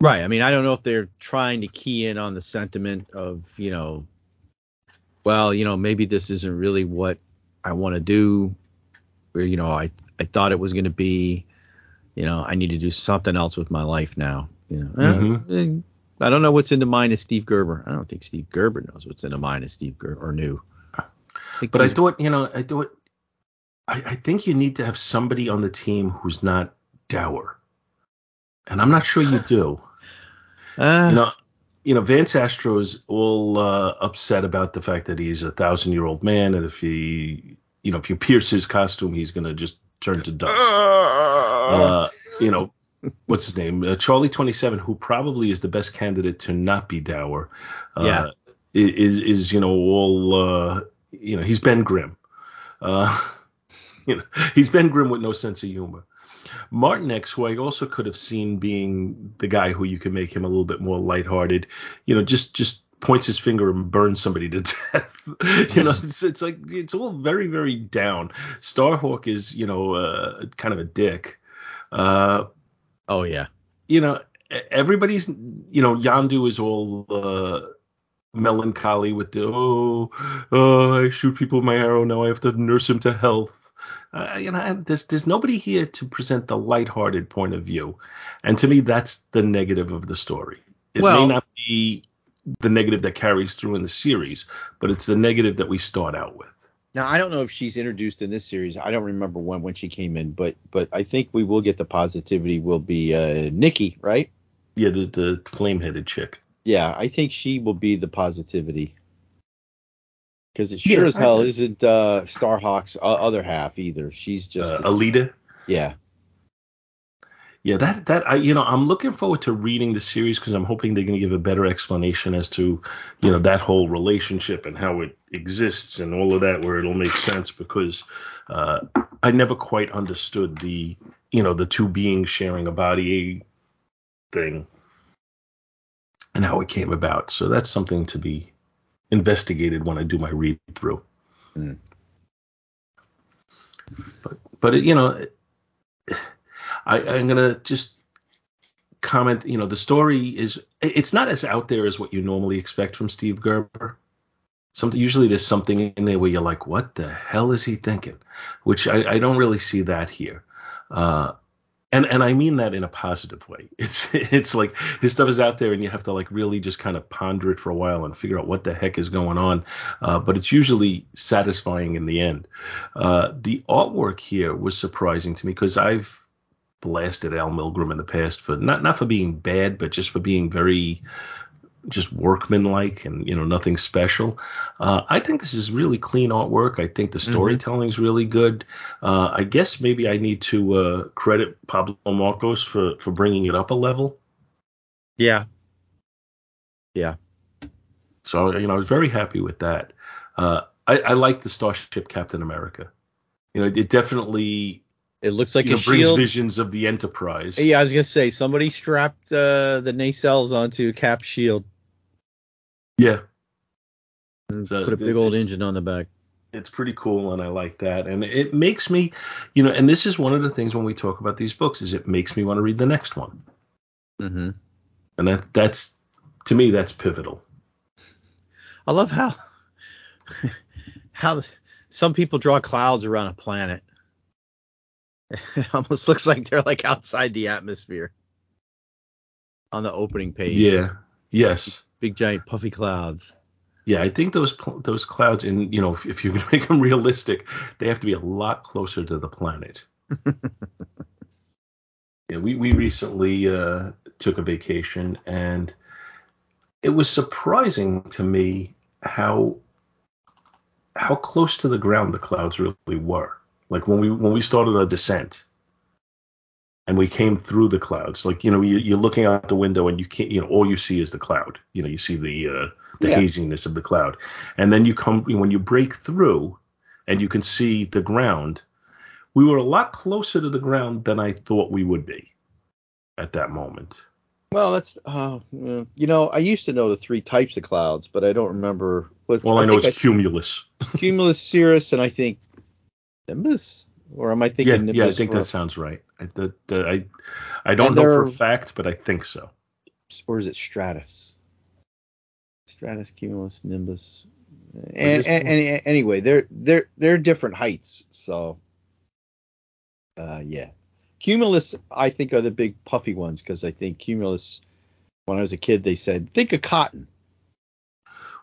Right. I mean, I don't know if they're trying to key in on the sentiment of, you know, well, you know, maybe this isn't really what I want to do. Or, you know, I, I thought it was going to be, you know, I need to do something else with my life now. You know, mm-hmm. I don't know what's in the mind of Steve Gerber. I don't think Steve Gerber knows what's in the mind of Steve Gerber or knew. I but I thought, you know, I thought, I, I think you need to have somebody on the team who's not dour. And I'm not sure you do. Uh, you know, you know, Vance Astro is all uh, upset about the fact that he's a thousand year old man, and if he, you know, if you pierce his costume, he's gonna just turn to dust. Uh, you know, what's his name? Uh, Charlie Twenty Seven, who probably is the best candidate to not be dour. Uh, yeah. Is is you know all uh, you know he's Ben Grimm. Uh, you know he's Ben Grimm with no sense of humor. Martinex, who I also could have seen being the guy who you could make him a little bit more lighthearted, you know, just just points his finger and burns somebody to death. you know, it's, it's like it's all very very down. Starhawk is you know uh, kind of a dick. Uh, Oh yeah. you know, everybody's, you know, Yondu is all uh, melancholy with the, oh, oh, I shoot people with my arrow, now I have to nurse him to health. Uh, you know, there's, there's nobody here to present the lighthearted point of view. And to me, that's the negative of the story. It Well- may not be the negative that carries through in the series, but it's the negative that we start out with. Now I don't know if she's introduced in this series. I don't remember when when she came in, but but I think we will get the positivity. Will be uh, Nikki, right? Yeah, the, the flame headed chick. Yeah, I think she will be the positivity. Because it Yeah, sure as I- hell isn't uh, Starhawk's o- other half either. She's just uh, Aleta. Yeah. Yeah, that that I you know I'm looking forward to reading the series because I'm hoping they're going to give a better explanation as to you know that whole relationship and how it exists and all of that where it'll make sense because uh, I never quite understood the you know the two beings sharing a body thing and how it came about. So that's something to be investigated when I do my read through. Mm. But but it, you know I, I'm gonna just comment. You know, the story is it's not as out there as what you normally expect from Steve Gerber. Something usually there's something in there where you're like, what the hell is he thinking? Which I, I don't really see that here. Uh, and and I mean that in a positive way. It's it's like his stuff is out there, and you have to like really just kind of ponder it for a while and figure out what the heck is going on. Uh, but it's usually satisfying in the end. Uh, the artwork here was surprising to me because I've blasted Al Milgrom in the past for not not for being bad, but just for being very just workmanlike and you know nothing special. Uh, I think this is really clean artwork. I think the storytelling's really good. Uh, I guess maybe I need to uh, credit Pablo Marcos for for bringing it up a level. Yeah. Yeah. So you know I was very happy with that. Uh, I, I like the Starship Captain America. You know, it definitely It looks like you know, a brings shield. visions of the Enterprise. Yeah, I was gonna say somebody strapped uh, the nacelles onto Cap shield Yeah, and So put a big old engine on the back. it's pretty cool and I like that. And it makes me, you know, and this is one of the things when we talk about these books is it makes me want to read the next one. Mm-hmm. And that that's to me that's pivotal. I love how how some people draw clouds around a planet. It almost looks like they're like outside the atmosphere on the opening page. Yeah. Yes. Big giant puffy clouds. Yeah, I think those those clouds, and you know, if, if you're to make them realistic, they have to be a lot closer to the planet. yeah, we we recently uh, took a vacation, and it was surprising to me how how close to the ground the clouds really were. Like when we when we started our descent, and we came through the clouds. Like you know, you, you're looking out the window, and you can't, you know, all you see is the cloud. You know, you see the uh, the Yeah. haziness of the cloud, and then you come when you break through, and you can see the ground. We were a lot closer to the ground than I thought we would be at that moment. Well, that's uh, you know, I used to know the three types of clouds, but I don't remember. What, Well, I, know think it's cumulus. cumulus cirrus, and I think nimbus, or am I thinking Yeah, nimbus? yeah, I think that sounds right. I, the, the, I, I don't And know for a fact, but I think so. or is it stratus? Stratus, cumulus, nimbus. And, and, and anyway, they're they're they're different heights. So, uh, yeah, cumulus I think are the big puffy ones because I think cumulus. When I was a kid, they said think of cotton.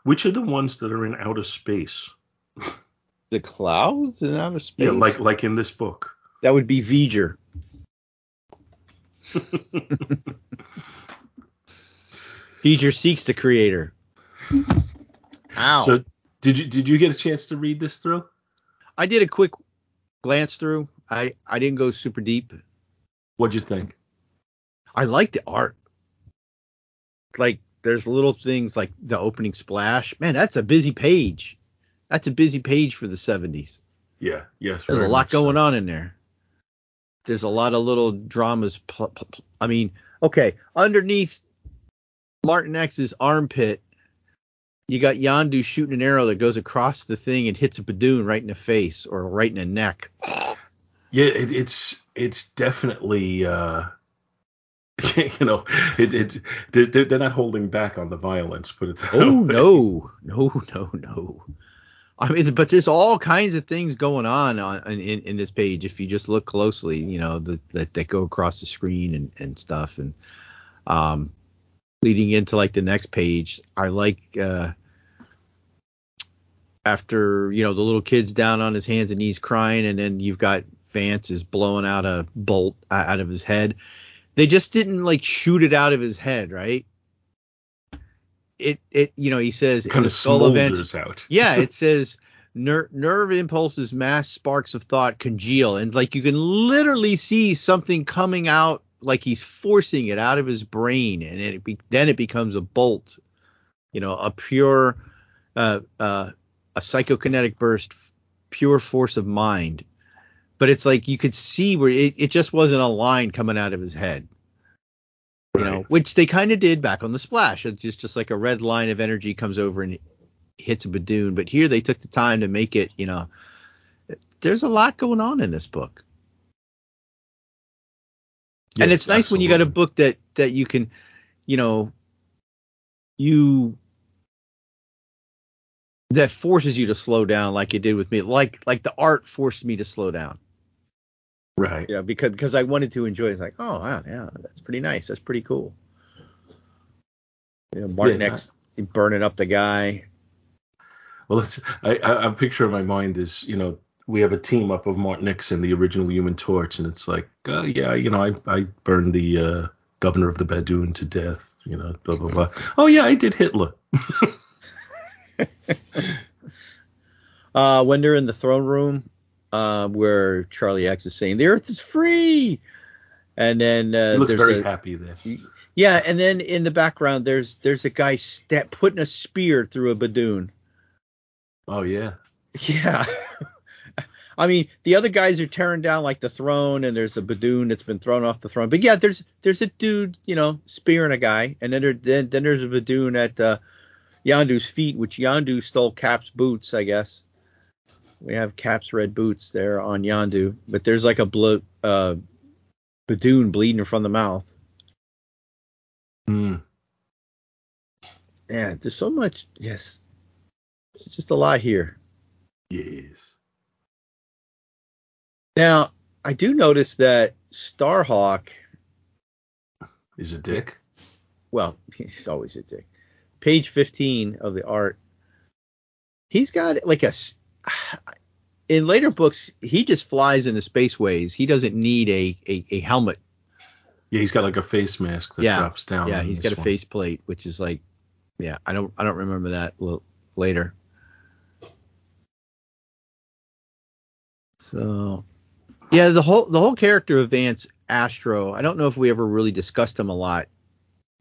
Which are the ones that are in outer space? The clouds in outer space. Yeah, like like in this book. that would be V'ger. V'ger seeks the creator. Ow. So did you did you get a chance to read this through? I did a quick glance through. I I didn't go super deep. What'd you think? I like the art. Like there's little things like the opening splash. Man, that's a busy page. That's a busy page for the 70s. Yeah, yes. There's a lot much so. going on in there. There's a lot of little dramas. Pl- pl- pl- I mean, okay, underneath Martinex's armpit, you got Yondu shooting an arrow that goes across the thing and hits a Badoon right in the face or right in the neck. Yeah, it, it's it's definitely uh, you know it, it's they're, they're not holding back on the violence. Put it Oh way. no, no, no, no. I mean, but there's all kinds of things going on on in, in this page if you just look closely. You know, that that, that go across the screen and and stuff, and um, leading into like the next page, I like uh after you know the little kid's down on his hands and knees crying, and then you've got Vance is blowing out a bolt out of his head. They just didn't like shoot it out of his head, right? It it you know he says kind of skull of out. yeah, it says ner- nerve impulses, mass sparks of thought congeal, and like you can literally see something coming out, like he's forcing it out of his brain, and it be- then it becomes a bolt, you know, a pure, uh, uh, a psychokinetic burst, pure force of mind. But it's like you could see where it, it just wasn't a line coming out of his head you know, which they kind of did back on the splash. It's just just like a red line of energy comes over and hits a Badoon. But here they took the time to make it, you know, there's a lot going on in this book. and it's nice when you got a book that that you can, you know, you that forces you to slow down like it did with me. Like like the art forced me to slow down. Right. You know, because because I wanted to enjoy it. It's like, oh wow, yeah, that's pretty nice. That's pretty cool. You know, Martin Yeah. X burning up the guy. Well, it's, I, I, a picture in my mind is, you know, we have a team up of Martin Nixon, the original Human Torch, and it's like, uh, yeah, you know, I, I burned the uh, governor of the Badoon to death, you know, blah blah blah. Oh yeah, I did Hitler. Uh, when they're in the throne room, uh, where Charlie X is saying the Earth is free, and then uh, He looks there's very a, happy there. yeah, and then in the background there's there's a guy putting a spear through a Badoon. Oh yeah, Yeah. I mean, the other guys are tearing down like the throne, and there's a Badoon that's been thrown off the throne. But yeah, there's there's a dude, you know, spearing a guy, and then there, then, then there's a Badoon at uh, Yondu's feet, which Yondu stole Cap's boots, I guess. We have Cap's red boots there on Yondu, but there's like a blo- uh, Badoon bleeding from the mouth. Hmm. Yeah, there's so much. Yes, it's just a lot here. yes. Now, I do notice that Starhawk, Is a dick. well, he's always a dick. Page 15 of the art, he's got like a. In later books, he just flies in the spaceways. He doesn't need a, a, a helmet. Yeah, he's got like a face mask that Yeah. drops down. yeah, he's got a one. face plate, which is like, yeah, I don't I don't remember that l- later. So, yeah, the whole the whole character of Vance Astro. I don't know if we ever really discussed him a lot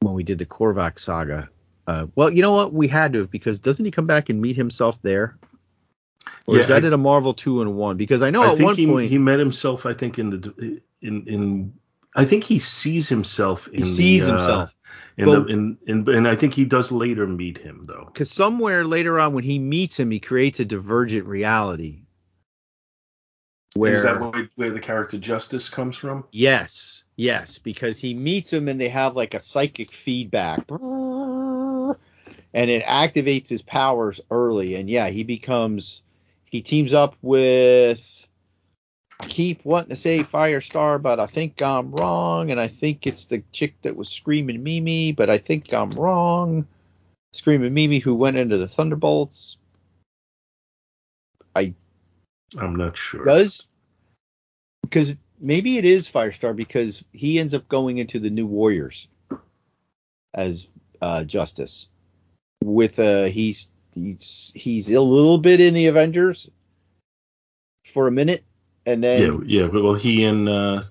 when we did the Korvac saga. Uh, well, you know what? We had to because doesn't he come back and meet himself there? Or is Yeah, that I- in a Marvel Two-in-One? Because I know I at think one he, point he met himself. I think in the in in. I think he sees himself in he sees the, uh, himself. in Well- the in, in and I think he does later meet him though. because somewhere later on when he meets him, he creates a divergent reality. Where Is that where, where the character Justice comes from? yes, yes, because he meets him and they have like a psychic feedback, and it activates his powers early. And yeah, he becomes he teams up with. I keep wanting to say Firestar, but I think I'm wrong, and I think it's the chick that was screaming Mimi, but I think I'm wrong. Screaming Mimi, who went into the Thunderbolts. I. I'm not sure. does because maybe it is Firestar because he ends up going into the New Warriors as uh, Justice. With uh, he's he's he's a little bit in the Avengers for a minute, and then yeah, but well, he and uh,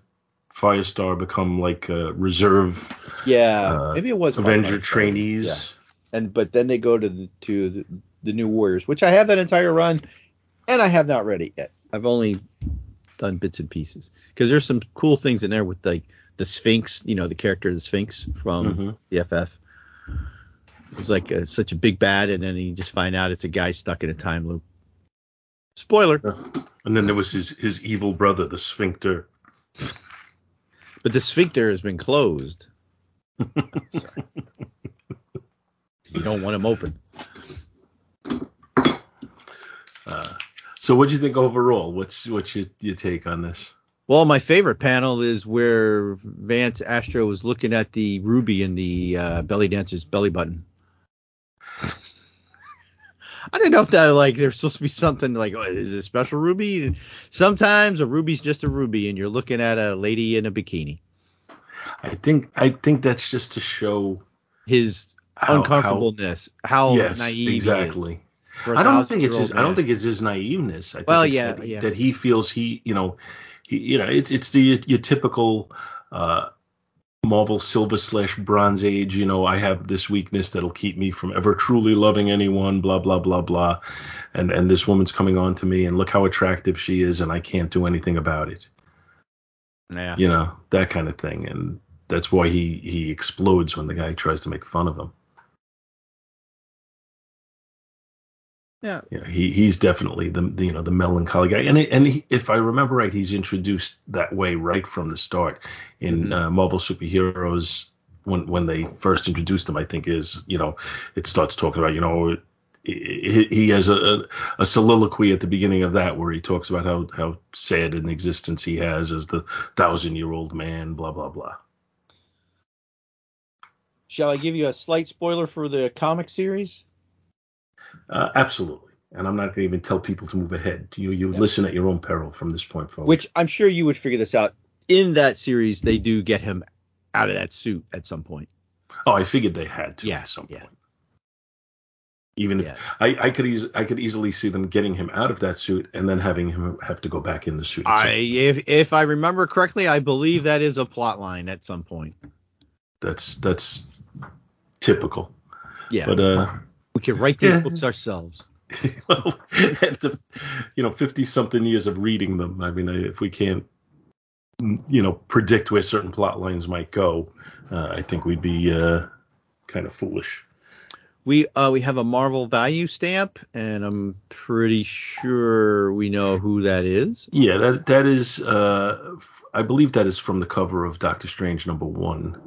Firestar become like uh, reserve yeah, uh, maybe it was Avenger Firestar. trainees. Yeah. and but then they go to the, to the, the New Warriors, which I have that entire run, and I have not read it yet. I've only done bits and pieces because there's some cool things in there with like the Sphinx, you know, the character of the Sphinx from Mhm. the FF. It was like a, such a big bad, and then you just find out it's a guy stuck in a time loop. Spoiler. And then there was his his evil brother, the Sphincter. But the sphincter has been closed. Sorry. you don't want him open. Uh, so, what do you think overall? What's what's your, your take on this? Well, my favorite panel is where Vance Astro was looking at the ruby in the uh, belly dancer's belly button. I didn't know if that like there's supposed to be something like oh, is it special ruby? Sometimes a ruby's just a ruby, and you're looking at a lady in a bikini. I think I think that's just to show His how, uncomfortableness, how, How, yes, naive he is exactly. I don't think it's his. I don't think it's his naiveness. I think Well, it's yeah, that, yeah. that he feels he, you know, he, you know, it's it's the your typical uh, Marvel Silver slash Bronze Age. You know, I have this weakness that'll keep me from ever truly loving anyone. Blah blah blah blah, and and this woman's coming on to me, and look how attractive she is, and I can't do anything about it. Yeah. You know, that kind of thing, and that's why he he explodes when the guy tries to make fun of him. Yeah. you know, he he's definitely the, the you know the melancholy guy, and it, and he, if I remember right, he's introduced that way right from the start in Mhm. uh, Marvel superheroes when when they first introduced him. I think is you know it starts talking about you know he, he has a, a soliloquy at the beginning of that where he talks about how how sad an existence he has as the thousand year old man, blah blah blah. Shall I give you a slight spoiler for the comic series? Uh, absolutely, and I'm not going to even tell people to move ahead. You you Yeah. listen at your own peril from this point forward. Which I'm sure you would figure this out. In that series, they do get him out of that suit at some point. Oh, I figured they had to Yeah, at some yeah. point. Even if Yeah. I, I could eas- I could easily see them getting him out of that suit and then having him have to go back in the suit. I, if if I remember correctly, I believe that is a plot line at some point. That's that's typical. Yeah, But uh, we could write these Yeah. books ourselves. well, after you know fifty something years of reading them, I mean, if we can't mm, you know predict where certain plot lines might go, uh, I think we'd be uh, kind of foolish. We uh we have a Marvel value stamp, and I'm pretty sure we know who that is. Yeah, that that is. Uh, I believe that is from the cover of Doctor Strange number one.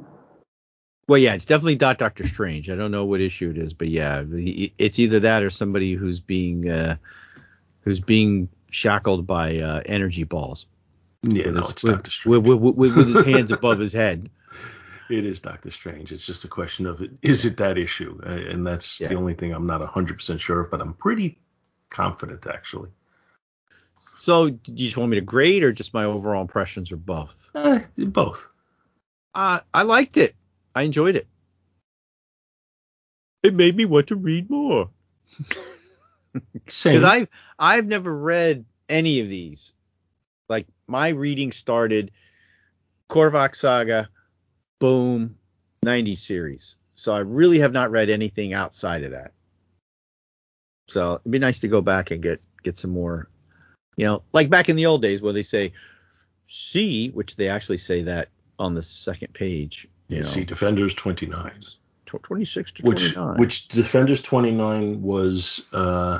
Well, yeah, it's definitely not Doctor Strange. I don't know what issue it is, but yeah, it's either that or somebody who's being uh, who's being shackled by uh, energy balls. Yeah, with no, his, it's with, Doctor Strange. with, with, with, his hands above his head. It is Doctor Strange. It's just a question of is it that issue, Uh, and that's Yeah. the only thing I'm not 100 percent sure of, but I'm pretty confident actually. So, do you just want me to grade or just my overall impressions or both? Uh, both. Uh, I liked it. I enjoyed it. It made me want to read more Same. because I've I've never read any of these. Like my reading started Korvac Saga, boom, 90 series. So I really have not read anything outside of that. So it'd be nice to go back and get get some more, you know, like back in the old days where they say C, which they actually say that on the second page. You yeah, know, see, Defenders 29, 26 to which 29. which Defenders 29 was, uh,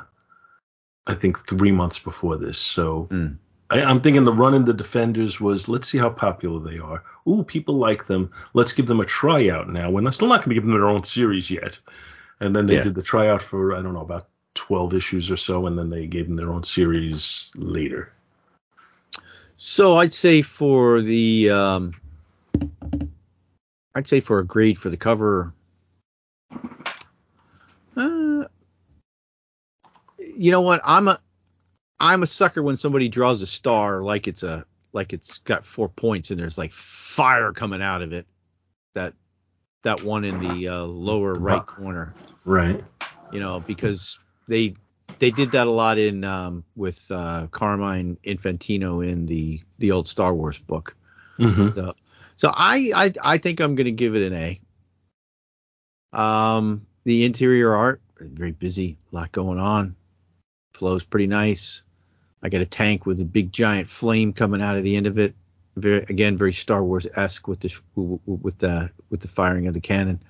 I think three months before this. So Hmm. I, I'm thinking the run in the Defenders was let's see how popular they are. Ooh, people like them. Let's give them a tryout now. We're not, still not going to give them their own series yet. And then they Yeah. did the tryout for I don't know about 12 issues or so, and then they gave them their own series later. So I'd say for the um I'd say for a grade for the cover uh, you know what I'm a I'm a sucker when somebody draws a star like it's a like it's got four points and there's like fire coming out of it that that one in the uh, lower right corner Right. you know, because they they did that a lot in um, with uh, Carmine Infantino in the the old Star Wars book. Mm-hmm. So so I I I think I'm gonna give it an A. Um, the interior art very busy, a lot going on, flows pretty nice. I got a tank with a big giant flame coming out of the end of it. Very again very Star Wars esque with the with the with the firing of the cannon.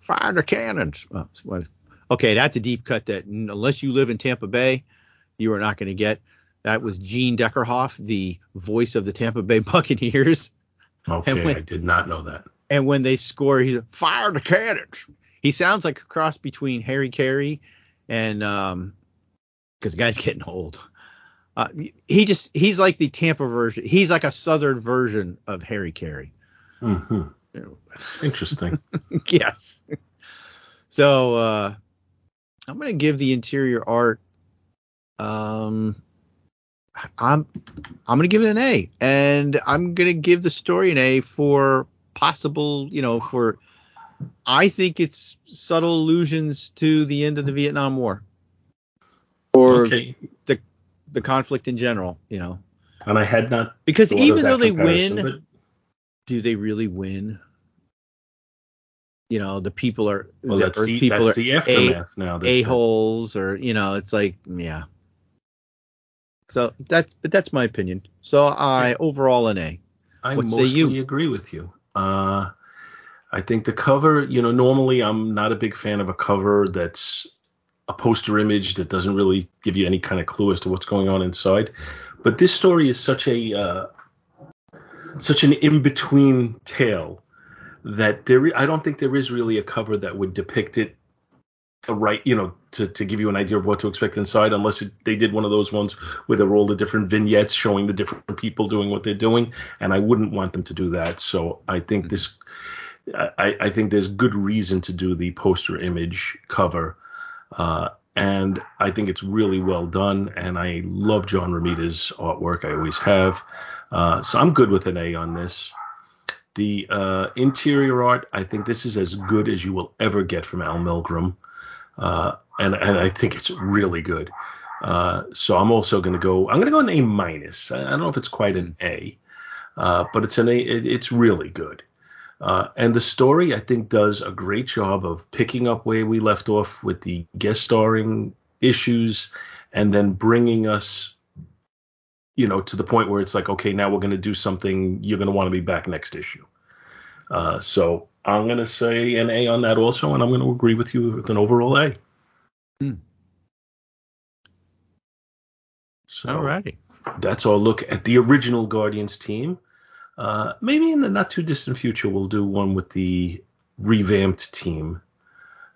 fire the cannons. Okay, that's a deep cut that unless you live in Tampa Bay, you are not going to get. That was Gene Deckerhoff, the voice of the Tampa Bay Buccaneers. Okay, when- I did not know that. And when they score, he's fire the cannons. He sounds like a cross between Harry Caray and um, because the guy's getting old. Uh, he just he's like the Tampa version. He's like a Southern version of Harry Caray. hmm Interesting. yes. So uh I'm gonna give the interior art um I'm I'm gonna give it an A. And I'm gonna give the story an A for possible, you know, for I think it's subtle allusions to the end of the Vietnam War. Or okay. the conflict in general, you know. And I had not. Because even though they win, but do they really win? You know, the people are well, the the people are the aftermath now. a holes or you know it's like yeah so that's but that's my opinion so i overall an a I What say mostly you? agree with you. Uh, I think the cover, you know, normally I'm not a big fan of a cover that's a poster image that doesn't really give you any kind of clue as to what's going on inside. But this story is such a uh, such an in-between tale that there I don't think there is really a cover that would depict it the right, you know, to, to give you an idea of what to expect inside, unless it, they did one of those ones where there were all the different vignettes showing the different people doing what they're doing, and I wouldn't want them to do that. So I think this, I, I think there's good reason to do the poster image cover, uh, and I think it's really well done, and I love John Romita's artwork. I always have, uh, so I'm good with an A on this. The uh, interior art, I think this is as good as you will ever get from Al Milgrom uh, and and I think it's really good. Uh, so I'm also going to go. I'm going to go an A minus. I don't know if it's quite an A, uh, but it's an A. It, it's really good. Uh, and the story, I think, does a great job of picking up where we left off with the guest starring issues, and then bringing us, you know, to the point where it's like, okay, now we're going to do something. You're going to want to be back next issue. Uh, so I'm going to say an A on that also, and I'm going to agree with you with an overall A. Hmm. So alrighty that's our look at the original Guardians team. Uh, maybe in the not too distant future, we'll do one with the revamped team,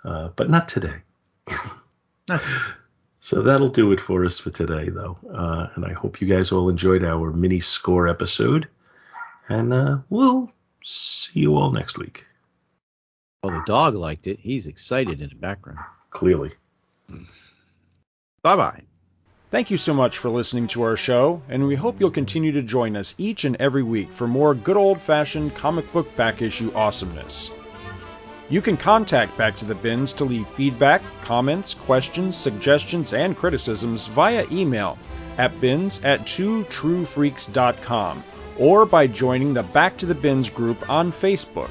uh, but not today. so that'll do it for us for today, though. Uh, and I hope you guys all enjoyed our mini score episode. And uh, we'll see you all next week. Well the dog liked it he's excited in the background Clearly. bye bye Thank you so much for listening to our show, and we hope you'll continue to join us each and every week for more good old fashioned comic book back issue awesomeness. You can contact Back to the Bins to leave feedback, comments, questions, suggestions, and criticisms via email at bins at twotruefreaks.com or by joining the Back to the Bins group on Facebook.